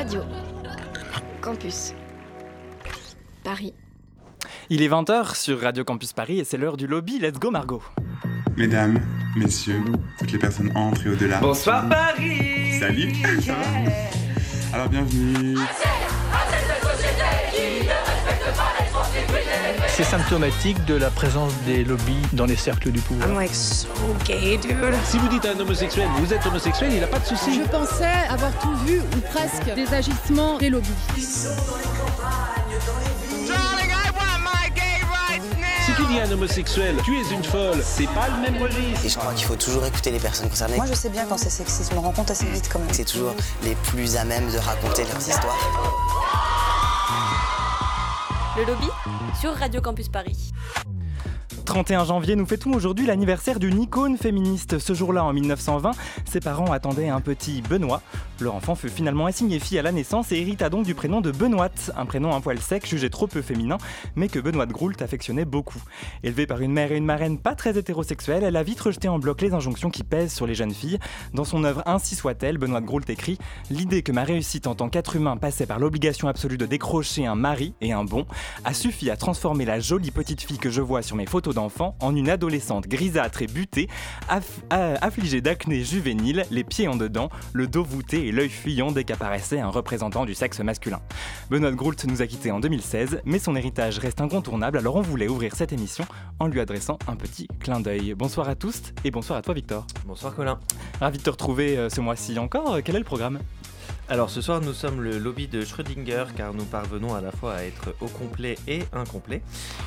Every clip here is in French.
Radio. Campus. Paris. Il est 20h sur Radio Campus Paris et c'est l'heure du lobby. Let's go Margot. Mesdames, messieurs, toutes les personnes entrent et au-delà. Bonsoir Paris Salut Alors bienvenue C'est symptomatique de la présence des lobbies dans les cercles du pouvoir. I'm like so gay, dude. Si vous dites à un homosexuel, vous êtes homosexuel, il n'a pas de souci. Je pensais avoir tout vu ou presque des agissements des lobbies. Si tu dis à un homosexuel, tu es une folle, c'est pas le même registre. Et je crois qu'il faut toujours écouter les personnes concernées. Moi, je sais bien quand c'est sexiste, je me rends compte assez vite quand même. C'est toujours les plus à même de raconter leurs histoires. Le lobby sur Radio Campus Paris. 31 janvier, nous fêtons aujourd'hui l'anniversaire d'une icône féministe. Ce jour-là, en 1920, ses parents attendaient un petit Benoît. Leur enfant fut finalement assigné fille à la naissance et hérita donc du prénom de Benoît, un prénom un poil sec, jugé trop peu féminin, mais que Benoît de Groult affectionnait beaucoup. Élevée par une mère et une marraine pas très hétérosexuelles, elle a vite rejeté en bloc les injonctions qui pèsent sur les jeunes filles. Dans son œuvre Ainsi soit-elle, Benoît de Groult écrit L'idée que ma réussite en tant qu'être humain passait par l'obligation absolue de décrocher un mari et un bon a suffi à transformer la jolie petite fille que je vois sur mes photos d'enfants en une adolescente grisâtre et butée, aff- euh, affligée d'acné juvénile, les pieds en dedans, le dos voûté et l'œil fuyant dès qu'apparaissait un représentant du sexe masculin. Benoît Groult nous a quittés en 2016, mais son héritage reste incontournable, alors on voulait ouvrir cette émission en lui adressant un petit clin d'œil. Bonsoir à tous et bonsoir à toi Victor. Bonsoir Colin. Ravi de te retrouver euh, ce mois-ci encore. Quel est le programme? Alors ce soir nous sommes le lobby de Schrödinger car nous parvenons à la fois à être au complet et incomplet.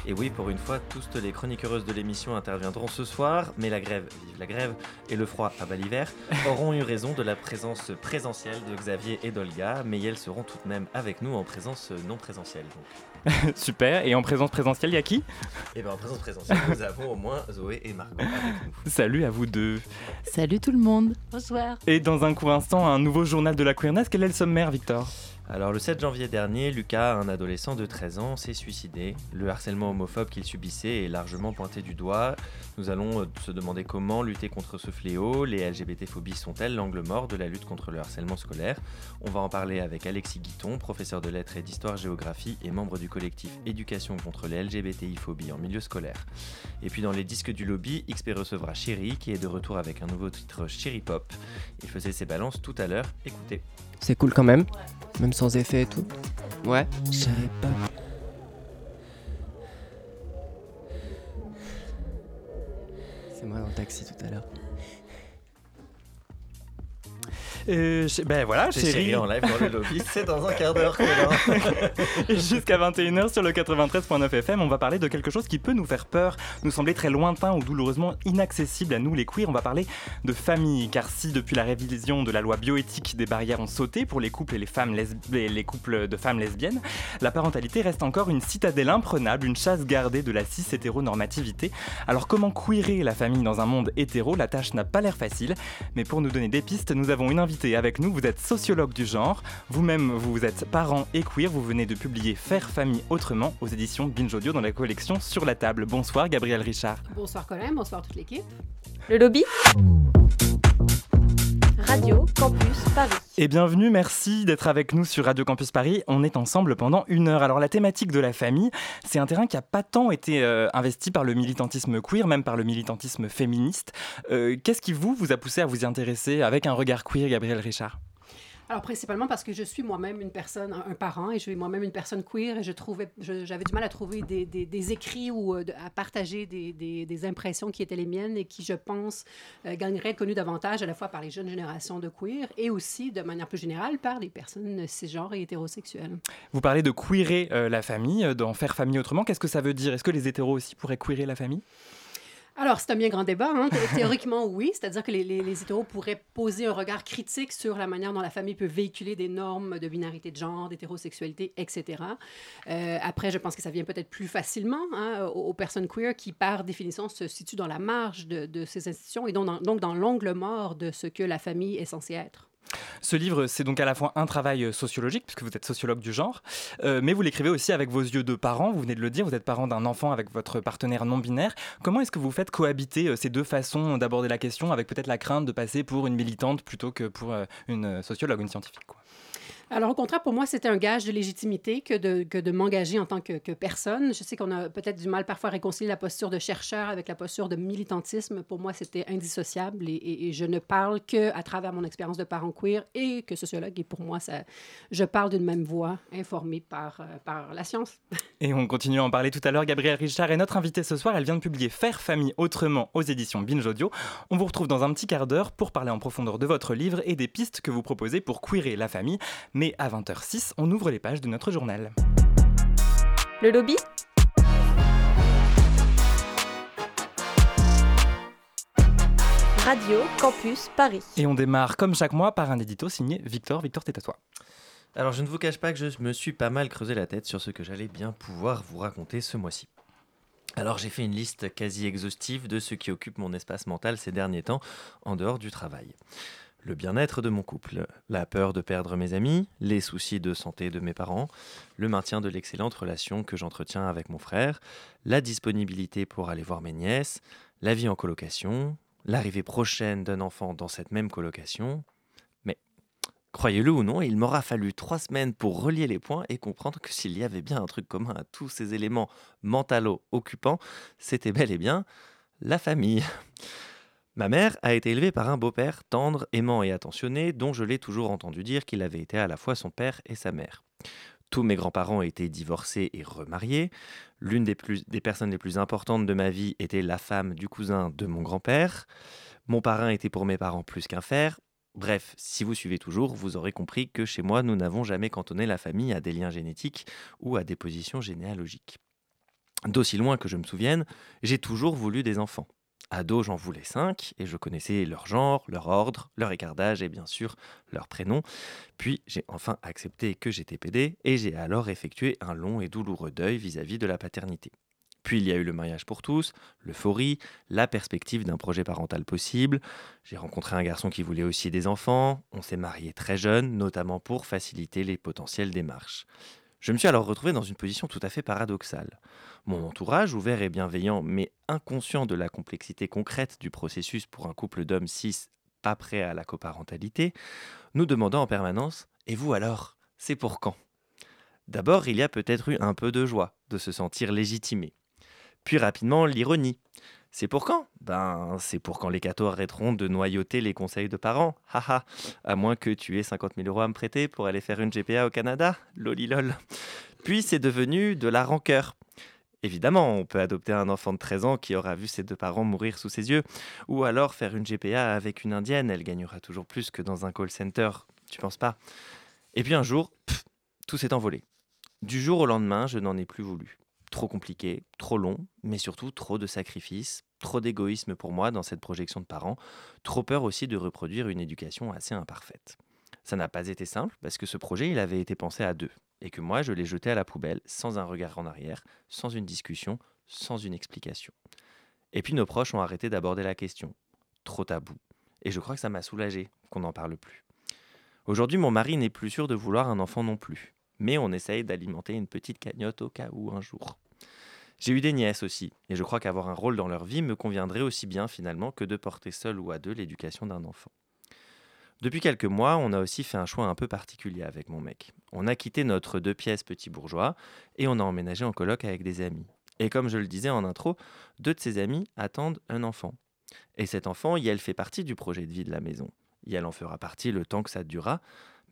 Et oui pour une fois toutes les chroniques heureuses de l'émission interviendront ce soir, mais la grève, vive la grève, et le froid à bas l'hiver auront eu raison de la présence présentielle de Xavier et d'Olga, mais elles seront tout de même avec nous en présence non présentielle. Donc. Super, et en présence présentielle, il y a qui? Et bien en présence présentielle nous avons au moins Zoé et Margot avec nous. Salut à vous deux. Salut tout le monde. Bonsoir. Et dans un court instant, un nouveau journal de la queerness. Quel est le sommaire, Victor? Alors le 7 janvier dernier, Lucas, un adolescent de 13 ans, s'est suicidé. Le harcèlement homophobe qu'il subissait est largement pointé du doigt. Nous allons euh, se demander comment lutter contre ce fléau. Les LGBT-phobies sont-elles l'angle mort de la lutte contre le harcèlement scolaire? On va en parler avec Alexis Guiton, professeur de lettres et d'histoire-géographie et membre du collectif Éducation contre les LGBTI-phobies en milieu scolaire. Et puis dans les disques du lobby, XP recevra Chéri, qui est de retour avec un nouveau titre Chéri Pop. Il faisait ses balances tout à l'heure. Écoutez. C'est cool quand même, même sans effet et tout. Ouais, je savais pas. C'est moi dans le taxi tout à l'heure. Euh, Ben voilà, chérie. Chéri en live dans le lobby, c'est dans un quart d'heure. Jusqu'à 21h sur le 93.9 FM, on va parler de quelque chose qui peut nous faire peur, nous sembler très lointain ou douloureusement inaccessible à nous les queers. On va parler de famille, car si depuis la révision de la loi bioéthique des barrières ont sauté pour les couples et les, femmes et les couples de femmes lesbiennes, la parentalité reste encore une citadelle imprenable, une chasse gardée de la cis-hétéronormativité. Alors comment queerer la famille dans un monde hétéro? La tâche n'a pas l'air facile, mais pour nous donner des pistes, nous avons une invitée avec nous. Vous êtes sociologue du genre, vous-même vous êtes parent et queer, vous venez de publier Faire famille autrement aux éditions Binge Audio dans la collection Sur la table. Bonsoir Gabriel Richard. Bonsoir Colin, bonsoir toute l'équipe. Le lobby Radio Campus Paris. Et bienvenue, merci d'être avec nous sur Radio Campus Paris. On est ensemble pendant une heure. Alors la thématique de la famille, c'est un terrain qui n'a pas tant été euh, investi par le militantisme queer, même par le militantisme féministe. Euh, Qu'est-ce qui vous, vous a poussé à vous y intéresser avec un regard queer, Gabriel Richard? Alors principalement parce que je suis moi-même une personne, un parent, et je suis moi-même une personne queer, et j'avais du mal à trouver des, des- écrits ou euh, à partager des, des- impressions qui étaient les miennes et qui, je pense, euh, gagneraient connues davantage à la fois par les jeunes générations de queer et aussi, de manière plus générale, par les personnes cisgenres et hétérosexuelles. Vous parlez de queerer euh, la famille, d'en faire famille autrement. Qu'est-ce que ça veut dire? Est-ce que les hétéros aussi pourraient queerer la famille? Alors, c'est un bien grand débat. hein. Thé- Théoriquement, oui. C'est-à-dire que les, les, les hétéros pourraient poser un regard critique sur la manière dont la famille peut véhiculer des normes de binarité de genre, d'hétérosexualité, etc. Euh, après, je pense que ça vient peut-être plus facilement hein, aux, aux personnes queer qui, par définition, se situent dans la marge de, de ces institutions et donc dans, donc dans l'angle mort de ce que la famille est censée être. Ce livre, c'est donc à la fois un travail euh, sociologique, puisque vous êtes sociologue du genre, euh, mais vous l'écrivez aussi avec vos yeux de parents, vous venez de le dire, vous êtes parent d'un enfant avec votre partenaire non binaire. Comment est-ce que vous faites cohabiter euh, ces deux façons d'aborder la question, avec peut-être la crainte de passer pour une militante plutôt que pour une sociologue, une scientifique Alors, au contraire, pour moi, c'était un gage de légitimité que de, que de m'engager en tant que, personne. Je sais qu'on a peut-être du mal parfois à réconcilier la posture de chercheur avec la posture de militantisme. Pour moi, c'était indissociable et, je ne parle que à travers mon expérience de parent queer et que sociologue. Et pour moi, ça, je parle d'une même voix, informée par, euh, par la science. Et on continue à en parler tout à l'heure. Gabrielle Richard est notre invitée ce soir. Elle vient de publier Faire famille autrement aux éditions Binge Audio. On vous retrouve dans un petit quart d'heure pour parler en profondeur de votre livre et des pistes que vous proposez pour queerer la famille. À 20h06, on ouvre les pages de notre journal. Le lobby? Radio Campus Paris. Et on démarre comme chaque mois par un édito signé Victor. Victor, c'est à toi. Alors je ne vous cache pas que je me suis pas mal creusé la tête sur ce que j'allais bien pouvoir vous raconter ce mois-ci. Alors j'ai fait une liste quasi exhaustive de ce qui occupe mon espace mental ces derniers temps en dehors du travail le bien-être de mon couple, la peur de perdre mes amis, les soucis de santé de mes parents, le maintien de l'excellente relation que j'entretiens avec mon frère, la disponibilité pour aller voir mes nièces, la vie en colocation, l'arrivée prochaine d'un enfant dans cette même colocation. Mais, croyez-le ou non, il m'aura fallu trois semaines pour relier les points et comprendre que s'il y avait bien un truc commun à tous ces éléments mentalo occupants, c'était bel et bien la famille. Ma mère a été élevée par un beau-père tendre, aimant et attentionné, dont je l'ai toujours entendu dire qu'il avait été à la fois son père et sa mère. Tous mes grands-parents étaient divorcés et remariés. L'une des, personnes les plus importantes de ma vie était la femme du cousin de mon grand-père. Mon parrain était pour mes parents plus qu'un fer. Bref, si vous suivez toujours, vous aurez compris que chez moi, nous n'avons jamais cantonné la famille à des liens génétiques ou à des positions généalogiques. D'aussi loin que je me souvienne, j'ai toujours voulu des enfants. Ado, j'en voulais cinq, et je connaissais leur genre, leur ordre, leur écart d'âge et bien sûr leur prénom. Puis j'ai enfin accepté que j'étais pédé, et j'ai alors effectué un long et douloureux deuil vis-à-vis de la paternité. Puis il y a eu le mariage pour tous, l'euphorie, la perspective d'un projet parental possible. J'ai rencontré un garçon qui voulait aussi des enfants. On s'est marié très jeune, notamment pour faciliter les potentielles démarches. Je me suis alors retrouvé dans une position tout à fait paradoxale. Mon entourage, ouvert et bienveillant, mais inconscient de la complexité concrète du processus pour un couple d'hommes cis pas prêt à la coparentalité, nous demandant en permanence Et vous alors? C'est pour quand? D'abord, il y a peut-être eu un peu de joie de se sentir légitimé. Puis rapidement, l'ironie. C'est pour quand? Ben, c'est pour quand les cathos arrêteront de noyauter les conseils de parents. Haha, à moins que tu aies 50 000 euros à me prêter pour aller faire une GPA au Canada. Lolilol. Puis c'est devenu de la rancœur. Évidemment, on peut adopter un enfant de 13 ans qui aura vu ses deux parents mourir sous ses yeux, ou alors faire une GPA avec une indienne, elle gagnera toujours plus que dans un call center, tu penses pas? Et puis un jour, tout s'est envolé. Du jour au lendemain, je n'en ai plus voulu. Trop compliqué, trop long, mais surtout trop de sacrifices, trop d'égoïsme pour moi dans cette projection de parents, trop peur aussi de reproduire une éducation assez imparfaite. Ça n'a pas été simple parce que ce projet, il avait été pensé à deux et que moi, je l'ai jeté à la poubelle sans un regard en arrière, sans une discussion, sans une explication. Et puis nos proches ont arrêté d'aborder la question. Trop tabou. Et je crois que ça m'a soulagé qu'on n'en parle plus. Aujourd'hui, mon mari n'est plus sûr de vouloir un enfant non plus, mais on essaye d'alimenter une petite cagnotte au cas où un jour. J'ai eu des nièces aussi, et je crois qu'avoir un rôle dans leur vie me conviendrait aussi bien finalement que de porter seul ou à deux l'éducation d'un enfant. Depuis quelques mois, on a aussi fait un choix un peu particulier avec mon mec. On a quitté notre deux pièces petit bourgeois et on a emménagé en coloc avec des amis. Et comme je le disais en intro, deux de ses amis attendent un enfant. Et cet enfant, elle fait partie du projet de vie de la maison. elle en fera partie le temps que ça durera.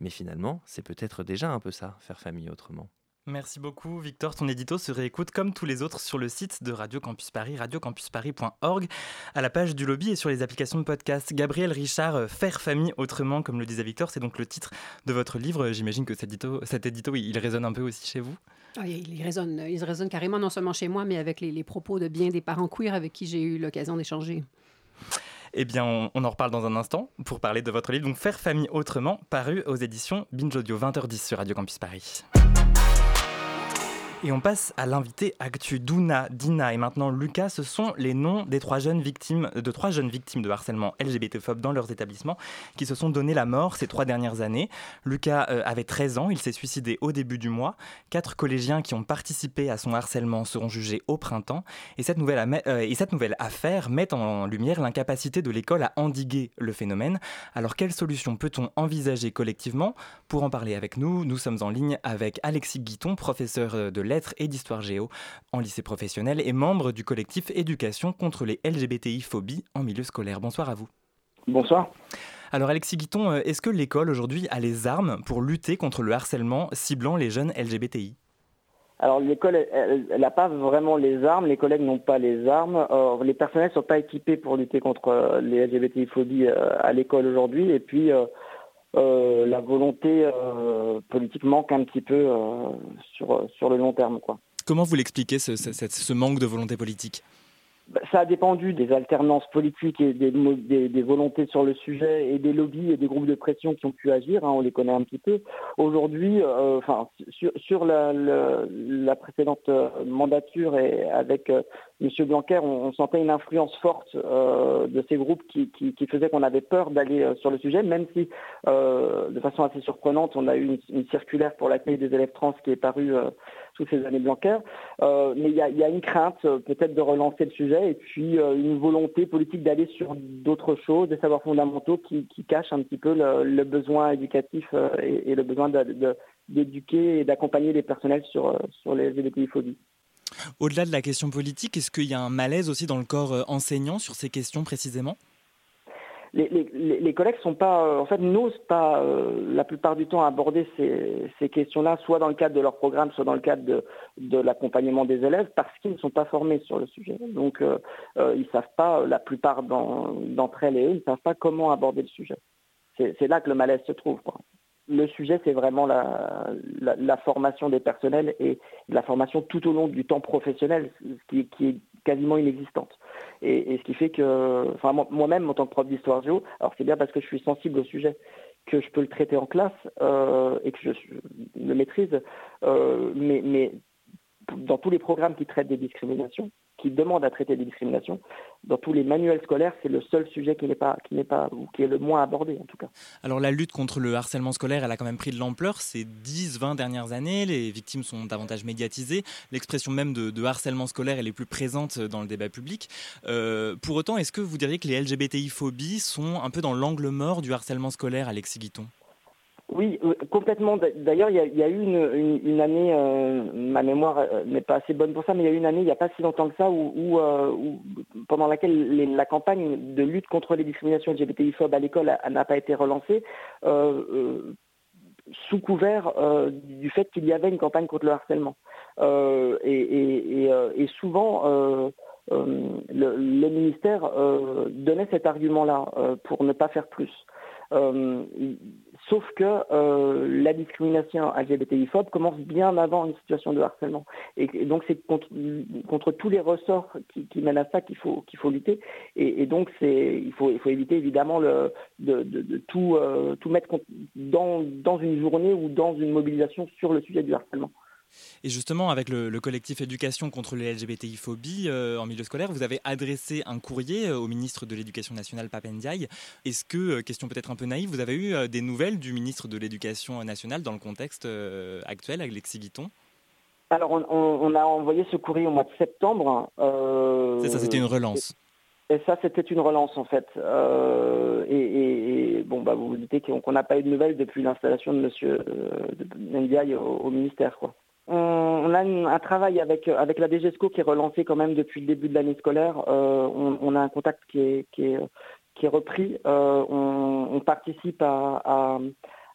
Mais finalement, c'est peut-être déjà un peu ça, faire famille autrement. Merci beaucoup Victor. Ton édito se réécoute comme tous les autres sur le site de Radio Campus Paris, radiocampusparis.org, à la page du lobby et sur les applications de podcast. Gabriel Richard, euh, Faire famille autrement, comme le disait Victor, c'est donc le titre de votre livre. J'imagine que cet édito, cet édito, il résonne un peu aussi chez vous oui, il résonne, il résonne carrément non seulement chez moi, mais avec les, les propos de bien des parents queer avec qui j'ai eu l'occasion d'échanger. Eh bien, on, en reparle dans un instant pour parler de votre livre, donc Faire famille autrement, paru aux éditions Binge Audio, 20h10 sur Radio Campus Paris. Et on passe à l'invité Actu. Duna, Dina et maintenant Lucas, ce sont les noms des trois jeunes victimes, de trois jeunes victimes de harcèlement LGBTphobe dans leurs établissements qui se sont donné la mort ces trois dernières années. Lucas euh, avait 13 ans, il s'est suicidé au début du mois. Quatre collégiens qui ont participé à son harcèlement seront jugés au printemps. Et cette nouvelle, euh, et cette nouvelle affaire met en lumière l'incapacité de l'école à endiguer le phénomène. Alors quelle solution peut-on envisager collectivement? Pour en parler avec nous, nous sommes en ligne avec Alexis Guiton, professeur euh, de lettres et d'histoire géo en lycée professionnel et membre du collectif Éducation contre les LGBTI-phobies en milieu scolaire. Bonsoir à vous. Bonsoir. Alors Alexis Guiton, euh, est-ce que l'école aujourd'hui a les armes pour lutter contre le harcèlement ciblant les jeunes LGBTI alors l'école, elle n'a pas vraiment les armes, les collègues n'ont pas les armes, les personnels ne sont pas équipés pour lutter contre euh, les LGBTI-phobies euh, à l'école aujourd'hui, et puis euh, la volonté euh, politique manque un petit peu euh, sur, sur le long terme. Quoi. Comment vous l'expliquez, ce, ce, manque de volonté politique? Ça a dépendu des alternances politiques et des, des, des, volontés sur le sujet et des lobbies et des groupes de pression qui ont pu agir. Hein, on les connaît un petit peu. Aujourd'hui, euh, enfin, sur, sur la, la, la, précédente mandature et avec euh, M. Blanquer, on, sentait une influence forte euh, de ces groupes qui, qui, qui faisait qu'on avait peur d'aller euh, sur le sujet, même si, euh, de façon assez surprenante, on a eu une, une circulaire pour l'accueil des élèves trans qui est parue toutes ces années Blanquer. mais il y a, une crainte peut-être de relancer le sujet et puis une volonté politique d'aller sur d'autres choses, des savoirs fondamentaux qui, cachent un petit peu le, besoin éducatif et, le besoin d'éduquer et d'accompagner les personnels sur, sur les LGBTI-phobies. Au-delà de la question politique, est-ce qu'il y a un malaise aussi dans le corps enseignant sur ces questions précisément? Les, collègues euh, n'osent pas euh, la plupart du temps aborder ces, questions-là, soit dans le cadre de leur programme, soit dans le cadre de, l'accompagnement des élèves, parce qu'ils ne sont pas formés sur le sujet. Donc, euh, ils savent pas, la plupart d'entre elles et eux, ils ne savent pas comment aborder le sujet. C'est là que le malaise se trouve. Quoi le sujet, c'est vraiment la, formation des personnels et la formation tout au long du temps professionnel, qui, qui est quasiment inexistante. Et, ce qui fait que, enfin, moi-même, en tant que prof d'histoire géo, alors c'est bien parce que je suis sensible au sujet que je peux le traiter en classe euh, et que je, le maîtrise, euh, mais dans tous les programmes qui traitent des discriminations, qui demandent à traiter des discriminations, dans tous les manuels scolaires, c'est le seul sujet qui n'est pas, qui n'est pas, ou qui est le moins abordé en tout cas. Alors la lutte contre le harcèlement scolaire, elle a quand même pris de l'ampleur ces 10-20 dernières années. Les victimes sont davantage médiatisées. L'expression même de, de, harcèlement scolaire, elle est plus présente dans le débat public. Euh, pour autant, est-ce que vous diriez que les LGBTI-phobies sont un peu dans l'angle mort du harcèlement scolaire, Alexis Guiton? Oui, euh, complètement. D'ailleurs, il, y, a eu une, année, euh, ma mémoire euh, n'est pas assez bonne pour ça, mais il y a eu une année, il n'y a pas si longtemps que ça, pendant laquelle la campagne de lutte contre les discriminations LGBTI-phobes à l'école n'a pas été relancée, sous couvert du fait qu'il y avait une campagne contre le harcèlement. et, souvent, le, ministère donnait cet argument-là pour ne pas faire plus. Sauf que euh, la discrimination LGBTI-phobe commence bien avant une situation de harcèlement. Et, donc c'est contre, tous les ressorts qui, mènent à ça qu'il faut, qu'il faut lutter. Et, donc il, faut, il faut éviter évidemment de, tout, euh, mettre dans une journée ou dans une mobilisation sur le sujet du harcèlement. Et justement, avec le, le, collectif Éducation contre les LGBTI-phobies euh, en milieu scolaire, vous avez adressé un courrier euh, au ministre de l'Éducation nationale, Papendiaï. Est-ce que, euh, question peut-être un peu naïve, vous avez eu des nouvelles du ministre de l'Éducation nationale dans le contexte euh, actuel, Alexis Guiton Alors, on, on, a envoyé ce courrier au mois de septembre. C'est ça, c'était une relance. Et ça, c'était une relance en fait. Euh, et, et, et, bon, bah, vous vous dites qu'on n'a pas eu de nouvelles depuis l'installation de Monsieur euh, Ndiaye au, au, ministère, quoi. On, a un travail avec avec la DGESCO qui est relancé quand même depuis le début de l'année scolaire. Euh, on, a un contact qui est repris. Euh, on, participe à,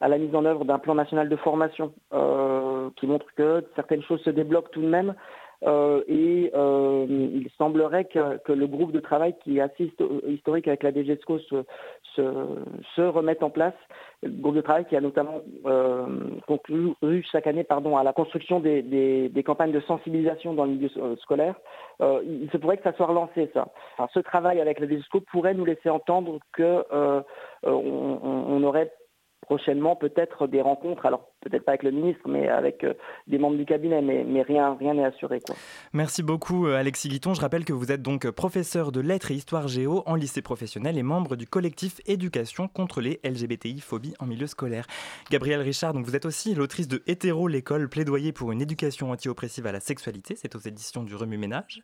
la mise en œuvre d'un plan national de formation euh, qui montre que certaines choses se débloquent tout de même. Euh, et euh, il semblerait que, que, le groupe de travail qui est assez historique avec la DGESCO se, se, se, remette en place. Le groupe de travail qui a notamment euh, conclu chaque année pardon, à la construction des, des, des, campagnes de sensibilisation dans le milieu scolaire. Euh, il se pourrait que ça soit relancé, ça. Enfin, ce travail avec la DGESCO pourrait nous laisser entendre que euh, on, aurait prochainement peut-être des rencontres, alors peut-être pas avec le ministre, mais avec euh, des membres du cabinet, mais, rien rien n'est assuré. Merci beaucoup euh, Alexis Guiton. Je rappelle que vous êtes donc professeur de lettres et histoire géo en lycée professionnel et membre du collectif Éducation contre les LGBTI phobies en milieu scolaire. Gabrielle Richard, donc vous êtes aussi l'autrice de Hétéro l'école, plaidoyer pour une éducation anti-oppressive à la sexualité, c'est aux éditions du Remue Ménage.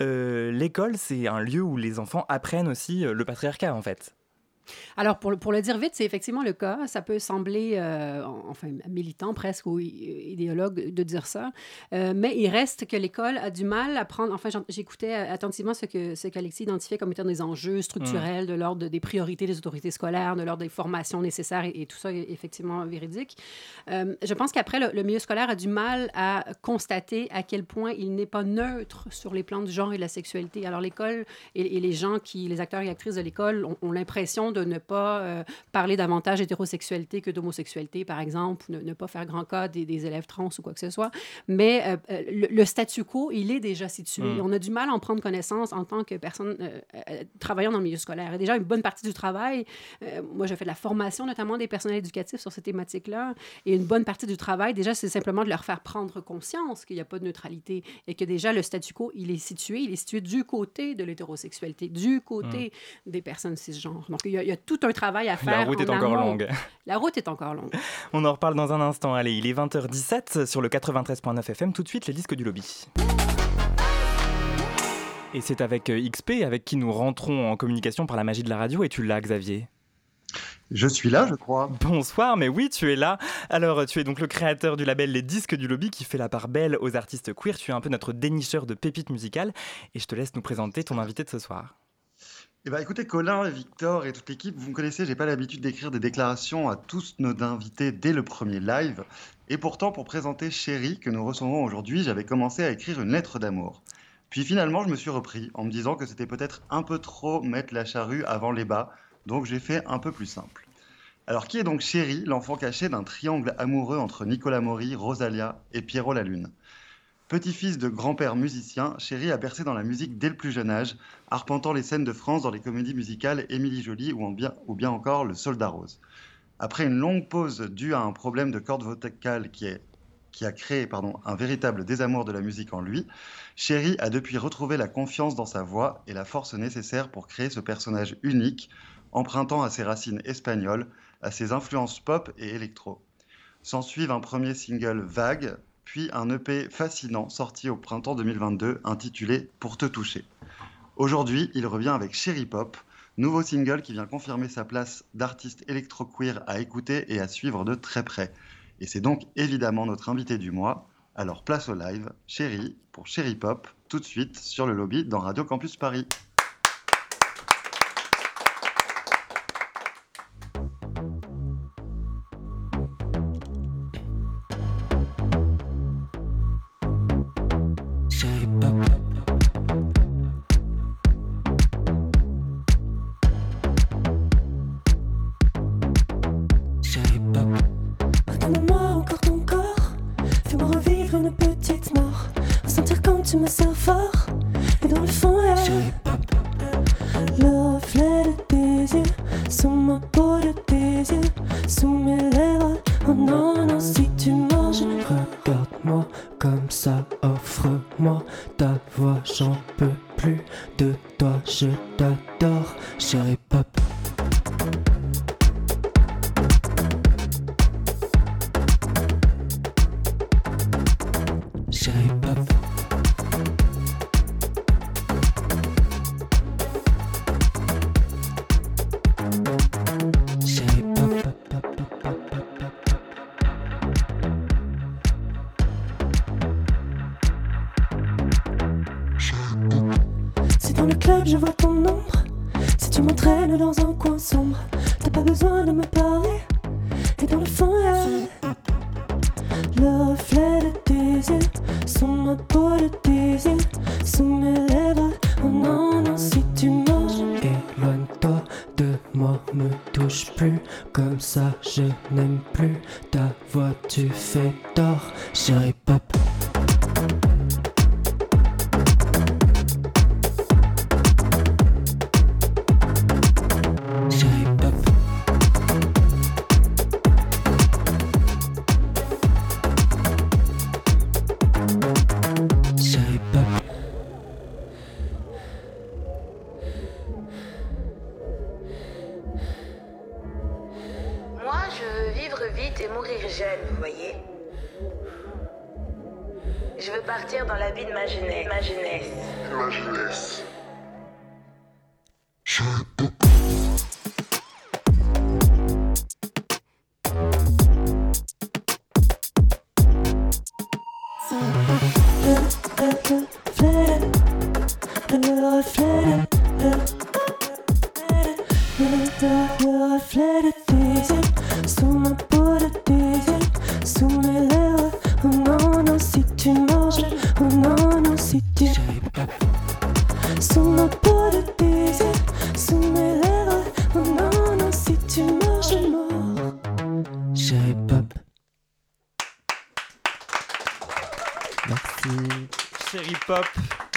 Euh, l'école, c'est un lieu où les enfants apprennent aussi le patriarcat en fait. Alors, pour le, pour le dire vite, c'est effectivement le cas. Ça peut sembler, euh, enfin, militant presque ou idéologue de dire ça, euh, mais il reste que l'école a du mal à prendre. Enfin, j'écoutais attentivement ce que ce qu'Alexis identifiait comme étant des enjeux structurels de l'ordre des priorités des autorités scolaires, de l'ordre des formations nécessaires et, tout ça est effectivement véridique. Euh, je pense qu'après, le, milieu scolaire a du mal à constater à quel point il n'est pas neutre sur les plans du genre et de la sexualité. Alors, l'école et, les gens qui, les acteurs et actrices de l'école ont l'impression de de ne pas euh, parler davantage d'hétérosexualité que d'homosexualité, par exemple, ne, ne, pas faire grand cas des, élèves trans ou quoi que ce soit. Mais euh, euh, le, statu quo, il est déjà situé. Mm. On a du mal à en prendre connaissance en tant que personne travaillant dans le milieu scolaire. Et déjà, une bonne partie du travail, moi, j'ai fait de la formation notamment des personnels éducatifs sur ces thématiques-là, et une bonne partie du travail, déjà, c'est simplement de leur faire prendre conscience qu'il n'y a pas de neutralité et que déjà, le statu quo, il est situé, il est situé du côté de l'hétérosexualité, du côté mm. des personnes cisgenres. Donc, il y, a, y a tout un travail à faire. La route est encore longue. La route est encore longue. On en reparle dans un instant. Allez, il est 20h17 sur le 93.9 FM. Tout de suite, les disques du lobby. Et c'est avec euh, XP, avec qui nous rentrons en communication par la magie de la radio. Et tu l'as, Xavier? Je suis là, je crois. Bonsoir, mais oui, tu es là. Alors, tu es donc le créateur du label Les Disques du Lobby qui fait la part belle aux artistes queer. Tu es un peu notre dénicheur de pépites musicales. Et je te laisse nous présenter ton invité de ce soir. Eh ben, écoutez, Colin, Victor et toute l'équipe, vous me connaissez, j'ai pas l'habitude d'écrire des déclarations à tous nos invités dès le premier live. Et pourtant, pour présenter Chéri, que nous recevons aujourd'hui, j'avais commencé à écrire une lettre d'amour. Puis finalement, je me suis repris en me disant que c'était peut-être un peu trop mettre la charrue avant les bas, donc j'ai fait un peu plus simple. Alors, qui est donc Chéri, l'enfant caché d'un triangle amoureux entre Nicolas Maury, Rosalia et Pierrot la Lune Petit-fils de grand-père musicien, Chéri a bercé dans la musique dès le plus jeune âge, arpentant les scènes de France dans les comédies musicales Émilie Jolie ou, bien, ou bien encore Le Soldat Rose. Après une longue pause due à un problème de corde vocale qui, est, qui a créé pardon, un véritable désamour de la musique en lui, Chéri a depuis retrouvé la confiance dans sa voix et la force nécessaire pour créer ce personnage unique, empruntant à ses racines espagnoles, à ses influences pop et électro. S'ensuivent un premier single vague, puis un EP fascinant sorti au printemps 2022 intitulé Pour te toucher. Aujourd'hui, il revient avec Cherry Pop, nouveau single qui vient confirmer sa place d'artiste électro-queer à écouter et à suivre de très près. Et c'est donc évidemment notre invité du mois. Alors place au live, Chéri, pour Cherry Pop, tout de suite sur le lobby dans Radio Campus Paris.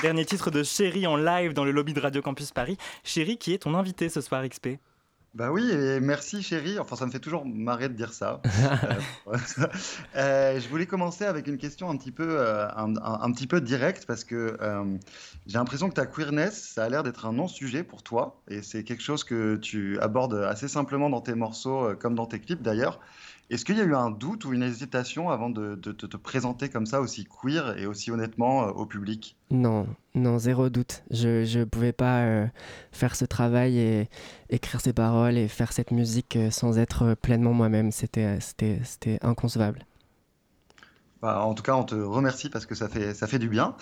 Dernier titre de Chérie en live dans le lobby de Radio Campus Paris. Chérie qui est ton invité ce soir XP. Bah oui, et merci chérie. Enfin, ça me fait toujours marrer de dire ça. Euh, euh, je voulais commencer avec une question un petit peu, euh, un, un- un petit peu directe parce que j'ai l'impression que ta queerness, ça a l'air d'être un non-sujet pour toi et c'est quelque chose que tu abordes assez simplement dans tes morceaux comme dans tes clips d'ailleurs. Est-ce qu'il y a eu un doute ou une hésitation avant de, de- de te présenter comme ça aussi queer et aussi honnêtement euh, au public? Non, non, zéro doute. Je je pouvais pas euh, faire ce travail et écrire ces paroles et faire cette musique euh, sans être pleinement moi-même. C'était, inconcevable. Bah, en tout cas, on te remercie parce que ça fait, ça fait du bien.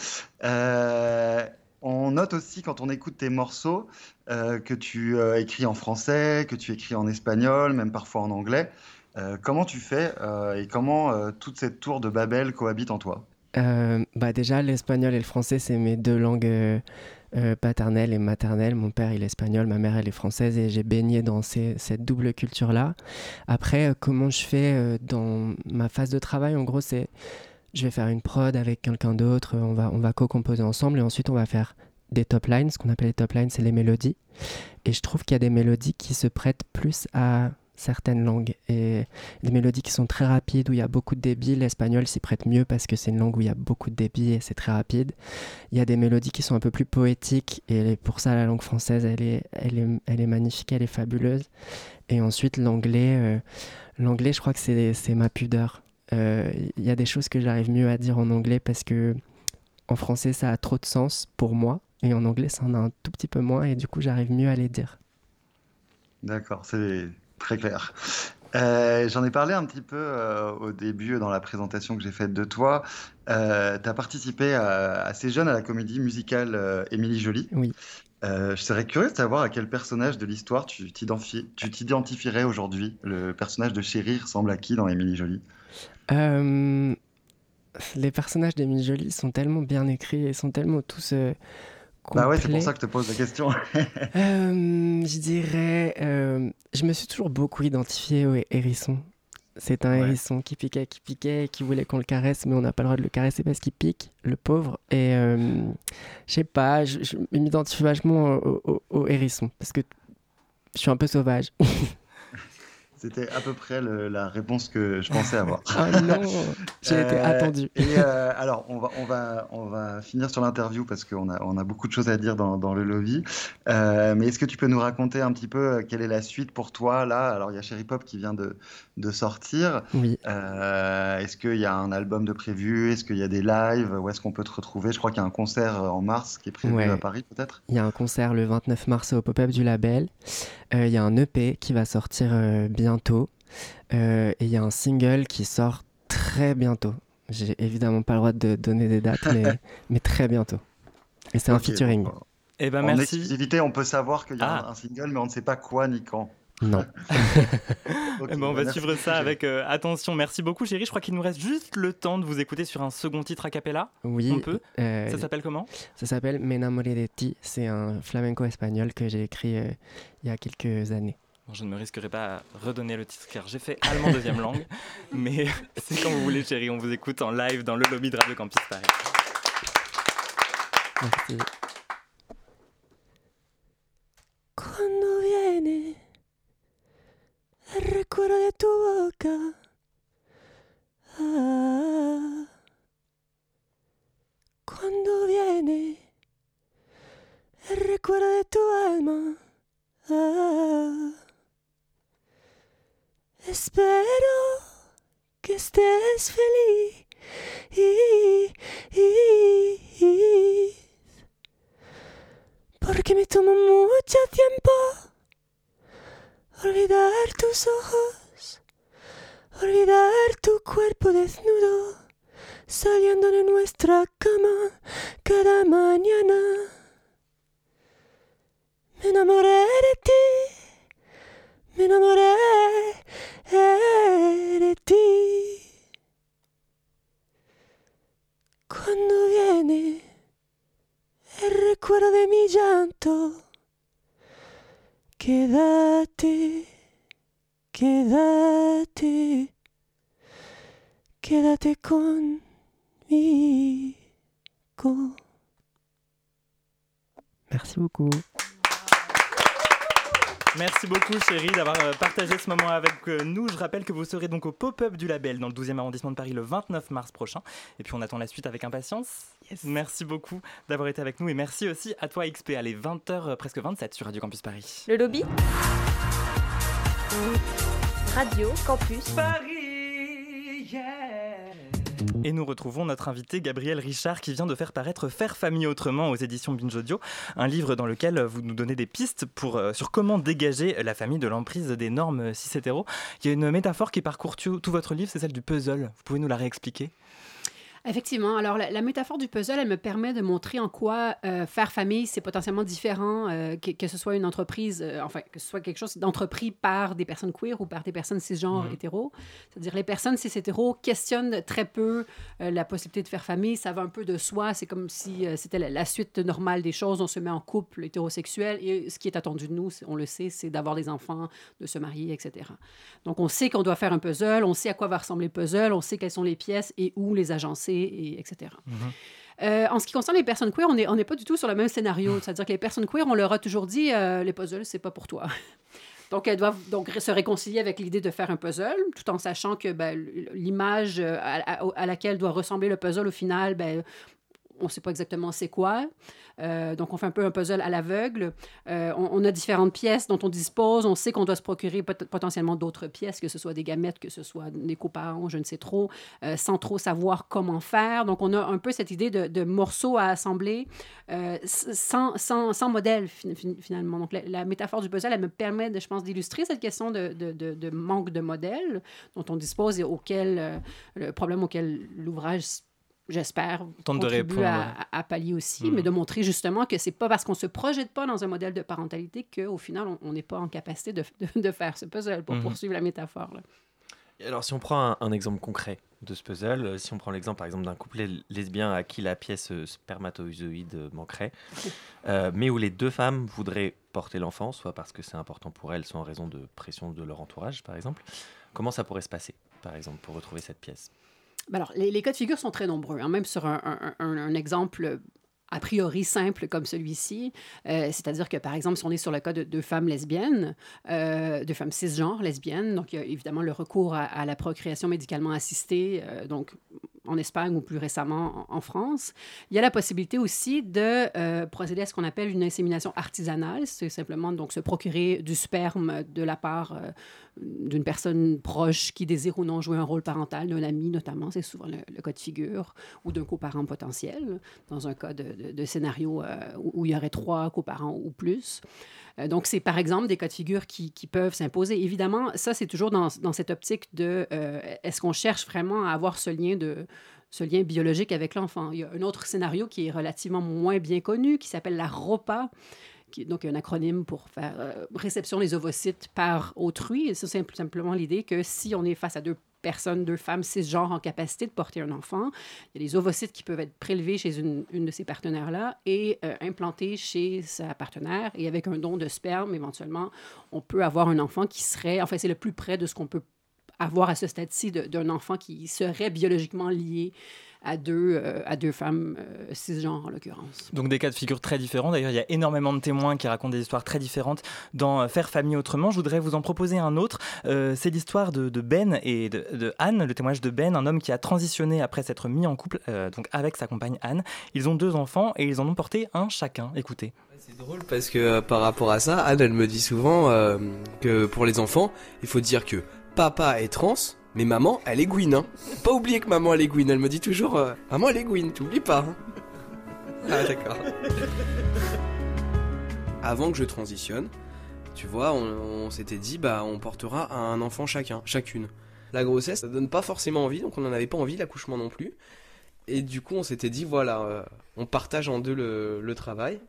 On note aussi quand on écoute tes morceaux que tu écris en français, que tu écris en espagnol, même parfois en anglais. Euh, comment tu fais euh, et comment euh, toute cette tour de Babel cohabite en toi? Bah déjà, l'espagnol et le français, c'est mes deux langues euh, paternelles et maternelles. Mon père, il est espagnol, ma mère, elle est française et j'ai baigné dans ces- cette double culture-là. Après, comment je fais dans ma phase de travail, en gros, c'est je vais faire une prod avec quelqu'un d'autre, on va, on va co-composer ensemble et ensuite on va faire des top lines. Ce qu'on appelle les top lines, c'est les mélodies. Et je trouve qu'il y a des mélodies qui se prêtent plus à certaines langues et des mélodies qui sont très rapides où il y a beaucoup de débit. L'espagnol s'y prête mieux parce que c'est une langue où il y a beaucoup de débit et c'est très rapide. Il y a des mélodies qui sont un peu plus poétiques et pour ça la langue française elle est, elle est, elle est magnifique, elle est fabuleuse. Et ensuite l'anglais, euh, l'anglais je crois que c'est, ma pudeur. Euh, Il y a des choses que j'arrive mieux à dire en anglais parce que en français ça a trop de sens pour moi et en anglais ça en a un tout petit peu moins et du coup j'arrive mieux à les dire. D'accord, c'est très clair. Euh, j'en ai parlé un petit peu euh, au début dans la présentation que j'ai faite de toi. tu as participé à- assez jeune à la comédie musicale euh, Émilie Jolie. Oui. Euh, je serais curieux de savoir à quel personnage de l'histoire tu t'identifi- tu t'identifierais aujourd'hui. Le personnage de Chéri ressemble à qui dans Émilie Jolie? Euh, les personnages d'Émile Joly sont tellement bien écrits et sont tellement tous Bah ouais, c'est pour ça que je te pose la question. Euh, je dirais, euh, je me suis toujours beaucoup identifié au hérisson. C'est un Ouais. hérisson qui piquait, qui piquait, qui voulait qu'on le caresse, mais on n'a pas le droit de le caresser parce qu'il pique, le pauvre. Et euh, je sais pas, je, je m'identifie vachement au, au- au hérisson parce que je suis un peu sauvage. C'était à peu près le- la réponse que je pensais avoir. Ah non, j'ai été attendu. Et euh, alors, on va, on, va, on va finir sur l'interview parce qu'on a, on a beaucoup de choses à dire dans, dans le lobby. Euh, mais est-ce que tu peux nous raconter un petit peu euh, quelle est la suite pour toi là? Alors, il y a Cherry Pop qui vient de, de sortir. Oui. Euh, est-ce qu'il y a un album de prévu? Est-ce qu'il y a des lives? Où est-ce qu'on peut te retrouver? Je crois qu'il y a un concert euh, en mars qui est prévu Ouais. à Paris peut-être Il y a un concert le 29 mars au pop-up du label. Euh, il y a un EP qui va sortir euh, bientôt. Euh, et il y a un single qui sort très bientôt. J'ai évidemment pas le droit de donner des dates, mais, mais très bientôt. Et c'est un featuring. Eh ben en merci. exclusivité, on peut savoir qu'il y a Ah. un, single, mais on ne sait pas quoi ni quand. Non. Eh ben, on bah, va suivre ça avec euh, attention. Merci beaucoup, chérie. Je crois qu'il nous reste juste le temps de vous écouter sur un second titre a cappella. Oui. On peut euh, Ça s'appelle comment? Ça s'appelle Me de ti. C'est un flamenco espagnol que j'ai écrit euh, il y a quelques années. Bon, je ne me risquerai pas à redonner le titre car j'ai fait allemand deuxième langue. Mais c'est quand vous voulez, chérie. On vous écoute en live dans le lobby de Radio Campus Paris. Merci. Cuando viene el recuerdo de tu boca. Ah. Cuando viene el recuerdo de tu alma. Ah. Espero estés feliz. Porque me tomo mucho tiempo olvidar tus ojos, olvidar tu cuerpo desnudo, saliendo de nuestra cama cada mañana. Me enamoré de ti, me enamoré de ti. Cuando viene el recuerdo de mi llanto, quédate, quédate, quédate conmigo. Merci beaucoup. Merci beaucoup chérie d'avoir euh, partagé ce moment avec euh, nous. Je rappelle que vous serez donc au pop-up du label dans le 12e arrondissement de Paris le 29 mars prochain. Et puis on attend la suite avec impatience. Merci beaucoup d'avoir été avec nous et merci aussi à toi XP. Allez, 20h presque 27 sur Radio Campus Paris. Le lobby Radio Campus Paris, Et nous retrouvons notre invité Gabriel Richard qui vient de faire paraître Faire famille autrement aux éditions Binge Audio, un livre dans lequel vous nous donnez des pistes pour, euh, sur comment dégager la famille de l'emprise des normes cis hétéro. Il y a une métaphore qui parcourt tout votre livre, c'est celle du puzzle. Vous pouvez nous la réexpliquer? Effectivement. Alors, la, la métaphore du puzzle, elle me permet de montrer en quoi euh, faire famille, c'est potentiellement différent, euh, que, que ce soit une entreprise, euh, enfin, que ce soit quelque chose d'entrepris par des personnes queer ou par des personnes cisgenres Mhm. hétéros. C'est-à-dire, les personnes cis hétéros questionnent très peu la possibilité de faire famille. Ça va un peu de soi. C'est comme si c'était la, la suite normale des choses. On se met en couple hétérosexuel et ce qui est attendu de nous, on le sait, c'est d'avoir des enfants, de se marier, etc. Donc, on sait qu'on doit faire un puzzle, on sait à quoi va ressembler le puzzle, on sait quelles sont les pièces et où les agencer, et etc. Euh, en ce qui concerne les personnes queer, on n'est on pas du tout sur le même scénario. C'est-à-dire que les personnes queer, on leur a toujours dit euh, les puzzles, c'est pas pour toi. Donc, elles doivent donc se réconcilier avec l'idée de faire un puzzle, tout en sachant que ben, l'image euh, à, à- à laquelle doit ressembler le puzzle au final, ben, on ne sait pas exactement c'est quoi. Euh, donc, on fait un peu un puzzle à l'aveugle. Euh, on, a différentes pièces dont on dispose. On sait qu'on doit se procurer pot- potentiellement d'autres pièces, que ce soit des gamètes, que ce soit des coparents, je ne sais trop, euh, sans trop savoir comment faire. Donc, on a un peu cette idée de, morceaux à assembler sans, sans, modèle, fin- fin- finalement. Donc, la, métaphore du puzzle, elle me permet, de, je pense, d'illustrer cette question de, de, manque de modèle dont on dispose et auquel, le problème auquel l'ouvrage j'espère, Tente de contribue répondre, à, à- pallier aussi, Mhm. mais de montrer justement que c'est pas parce qu'on se projette pas dans un modèle de parentalité qu'au final, on- n'est pas en capacité de, de- de faire ce puzzle, pour Mhm. poursuivre la métaphore. là. Alors, si on prend un, un exemple concret de ce puzzle, euh, si on prend l'exemple par exemple d'un couple lesbien à qui la pièce euh, spermatozoïde euh, manquerait, euh, mais où les deux femmes voudraient porter l'enfant, soit parce que c'est important pour elles, soit en raison de pression de leur entourage, par exemple, comment ça pourrait se passer, par exemple, pour retrouver cette pièce? Alors, les, cas de figure sont très nombreux, hein, même sur un, exemple a priori simple comme celui-ci. Euh, C'est-à-dire que, par exemple, si on est sur le cas de deux femmes lesbiennes, euh, deux femmes cisgenres lesbiennes, donc évidemment le recours à, à la procréation médicalement assistée, euh, donc en Espagne ou plus récemment en, France. Il y a la possibilité aussi de euh, procéder à ce qu'on appelle une insémination artisanale. C'est simplement donc se procurer du sperme de la part euh, d'une personne proche qui désire ou non jouer un rôle parental, d'un ami notamment, c'est souvent le, cas de figure, ou d'un coparent potentiel, dans un cas de, scénario euh, où, il y aurait trois coparents ou plus. Donc, c'est par exemple des cas de figure qui, peuvent s'imposer. Évidemment, ça, c'est toujours dans, cette optique de est-ce qu'on cherche vraiment à avoir ce lien de ce lien biologique avec l'enfant. Il y a un autre scénario qui est relativement moins bien connu, qui s'appelle la ROPA, qui est donc un acronyme pour faire euh, réception des ovocytes par autrui. C'est simple- simplement l'idée que si on est face à deux personnes, deux femmes cisgenres en capacité de porter un enfant, il y a des ovocytes qui peuvent être prélevés chez une, une de ces partenaires-là et euh, implantés chez sa partenaire. Et avec un don de sperme, éventuellement, on peut avoir un enfant qui serait, enfin, c'est le plus près de ce qu'on peut avoir à ce stade-ci de- d'un enfant qui serait biologiquement lié à deux, euh, à deux femmes euh, cisgenres, en l'occurrence. Donc des cas de figure très différents. D'ailleurs, il y a énormément de témoins qui racontent des histoires très différentes dans euh, Faire famille autrement. Je voudrais vous en proposer un autre. Euh, c'est l'histoire de, de Ben et de, de Anne, le témoignage de Ben, un homme qui a transitionné après s'être mis en couple euh, donc avec sa compagne Anne. Ils ont deux enfants et ils en ont porté un chacun. Écoutez. C'est drôle parce que euh, par rapport à ça, Anne, elle me dit souvent euh, que pour les enfants, il faut dire que papa est trans, Mais maman, elle est Gwyn, hein. Pas oublier que maman, elle est Gwyn. Elle me dit toujours, euh, maman, elle est Gwyn, t'oublies pas. hein. Ah, d'accord. Avant que je transitionne, tu vois, on, s'était dit, bah, on portera un enfant chacun, chacune. La grossesse, ça donne pas forcément envie, donc on n'en avait pas envie, l'accouchement non plus. Et du coup, on s'était dit, voilà, euh, on partage en deux le travail.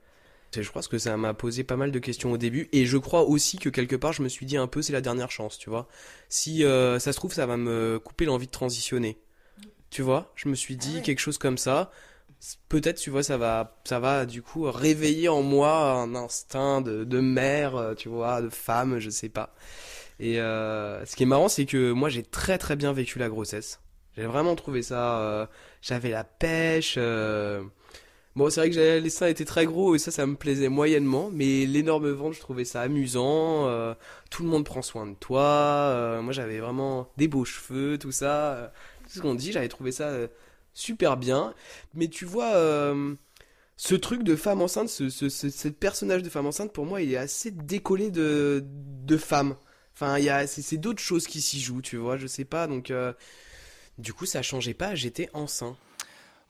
Je crois que ça m'a posé pas mal de questions au début. Et je crois aussi que quelque part, je me suis dit un peu, c'est la dernière chance, tu vois. Si euh, ça se trouve, ça va me couper l'envie de transitionner. Tu vois, je me suis dit quelque chose comme ça. Peut-être, tu vois, ça va, ça va du coup réveiller en moi un instinct de, de mère, euh, tu vois, de femme, je sais pas. Et euh, ce qui est marrant, c'est que moi, j'ai très très bien vécu la grossesse. J'ai vraiment trouvé ça. euh, J'avais la pêche. Bon, c'est vrai que les seins étaient très gros et ça, ça me plaisait moyennement. Mais l'énorme ventre, je trouvais ça amusant. euh, tout le monde prend soin de toi. euh, moi, j'avais vraiment des beaux cheveux, tout ça. euh, tout ce qu'on dit, j'avais trouvé ça super bien. Mais tu vois, ce truc de femme enceinte, ce, personnage de femme enceinte, pour moi, il est assez décollé de, de femme. Enfin, il y a, c'est, d'autres choses qui s'y jouent, tu vois, je sais pas. Donc, du coup, ça changeait pas, j'étais enceint.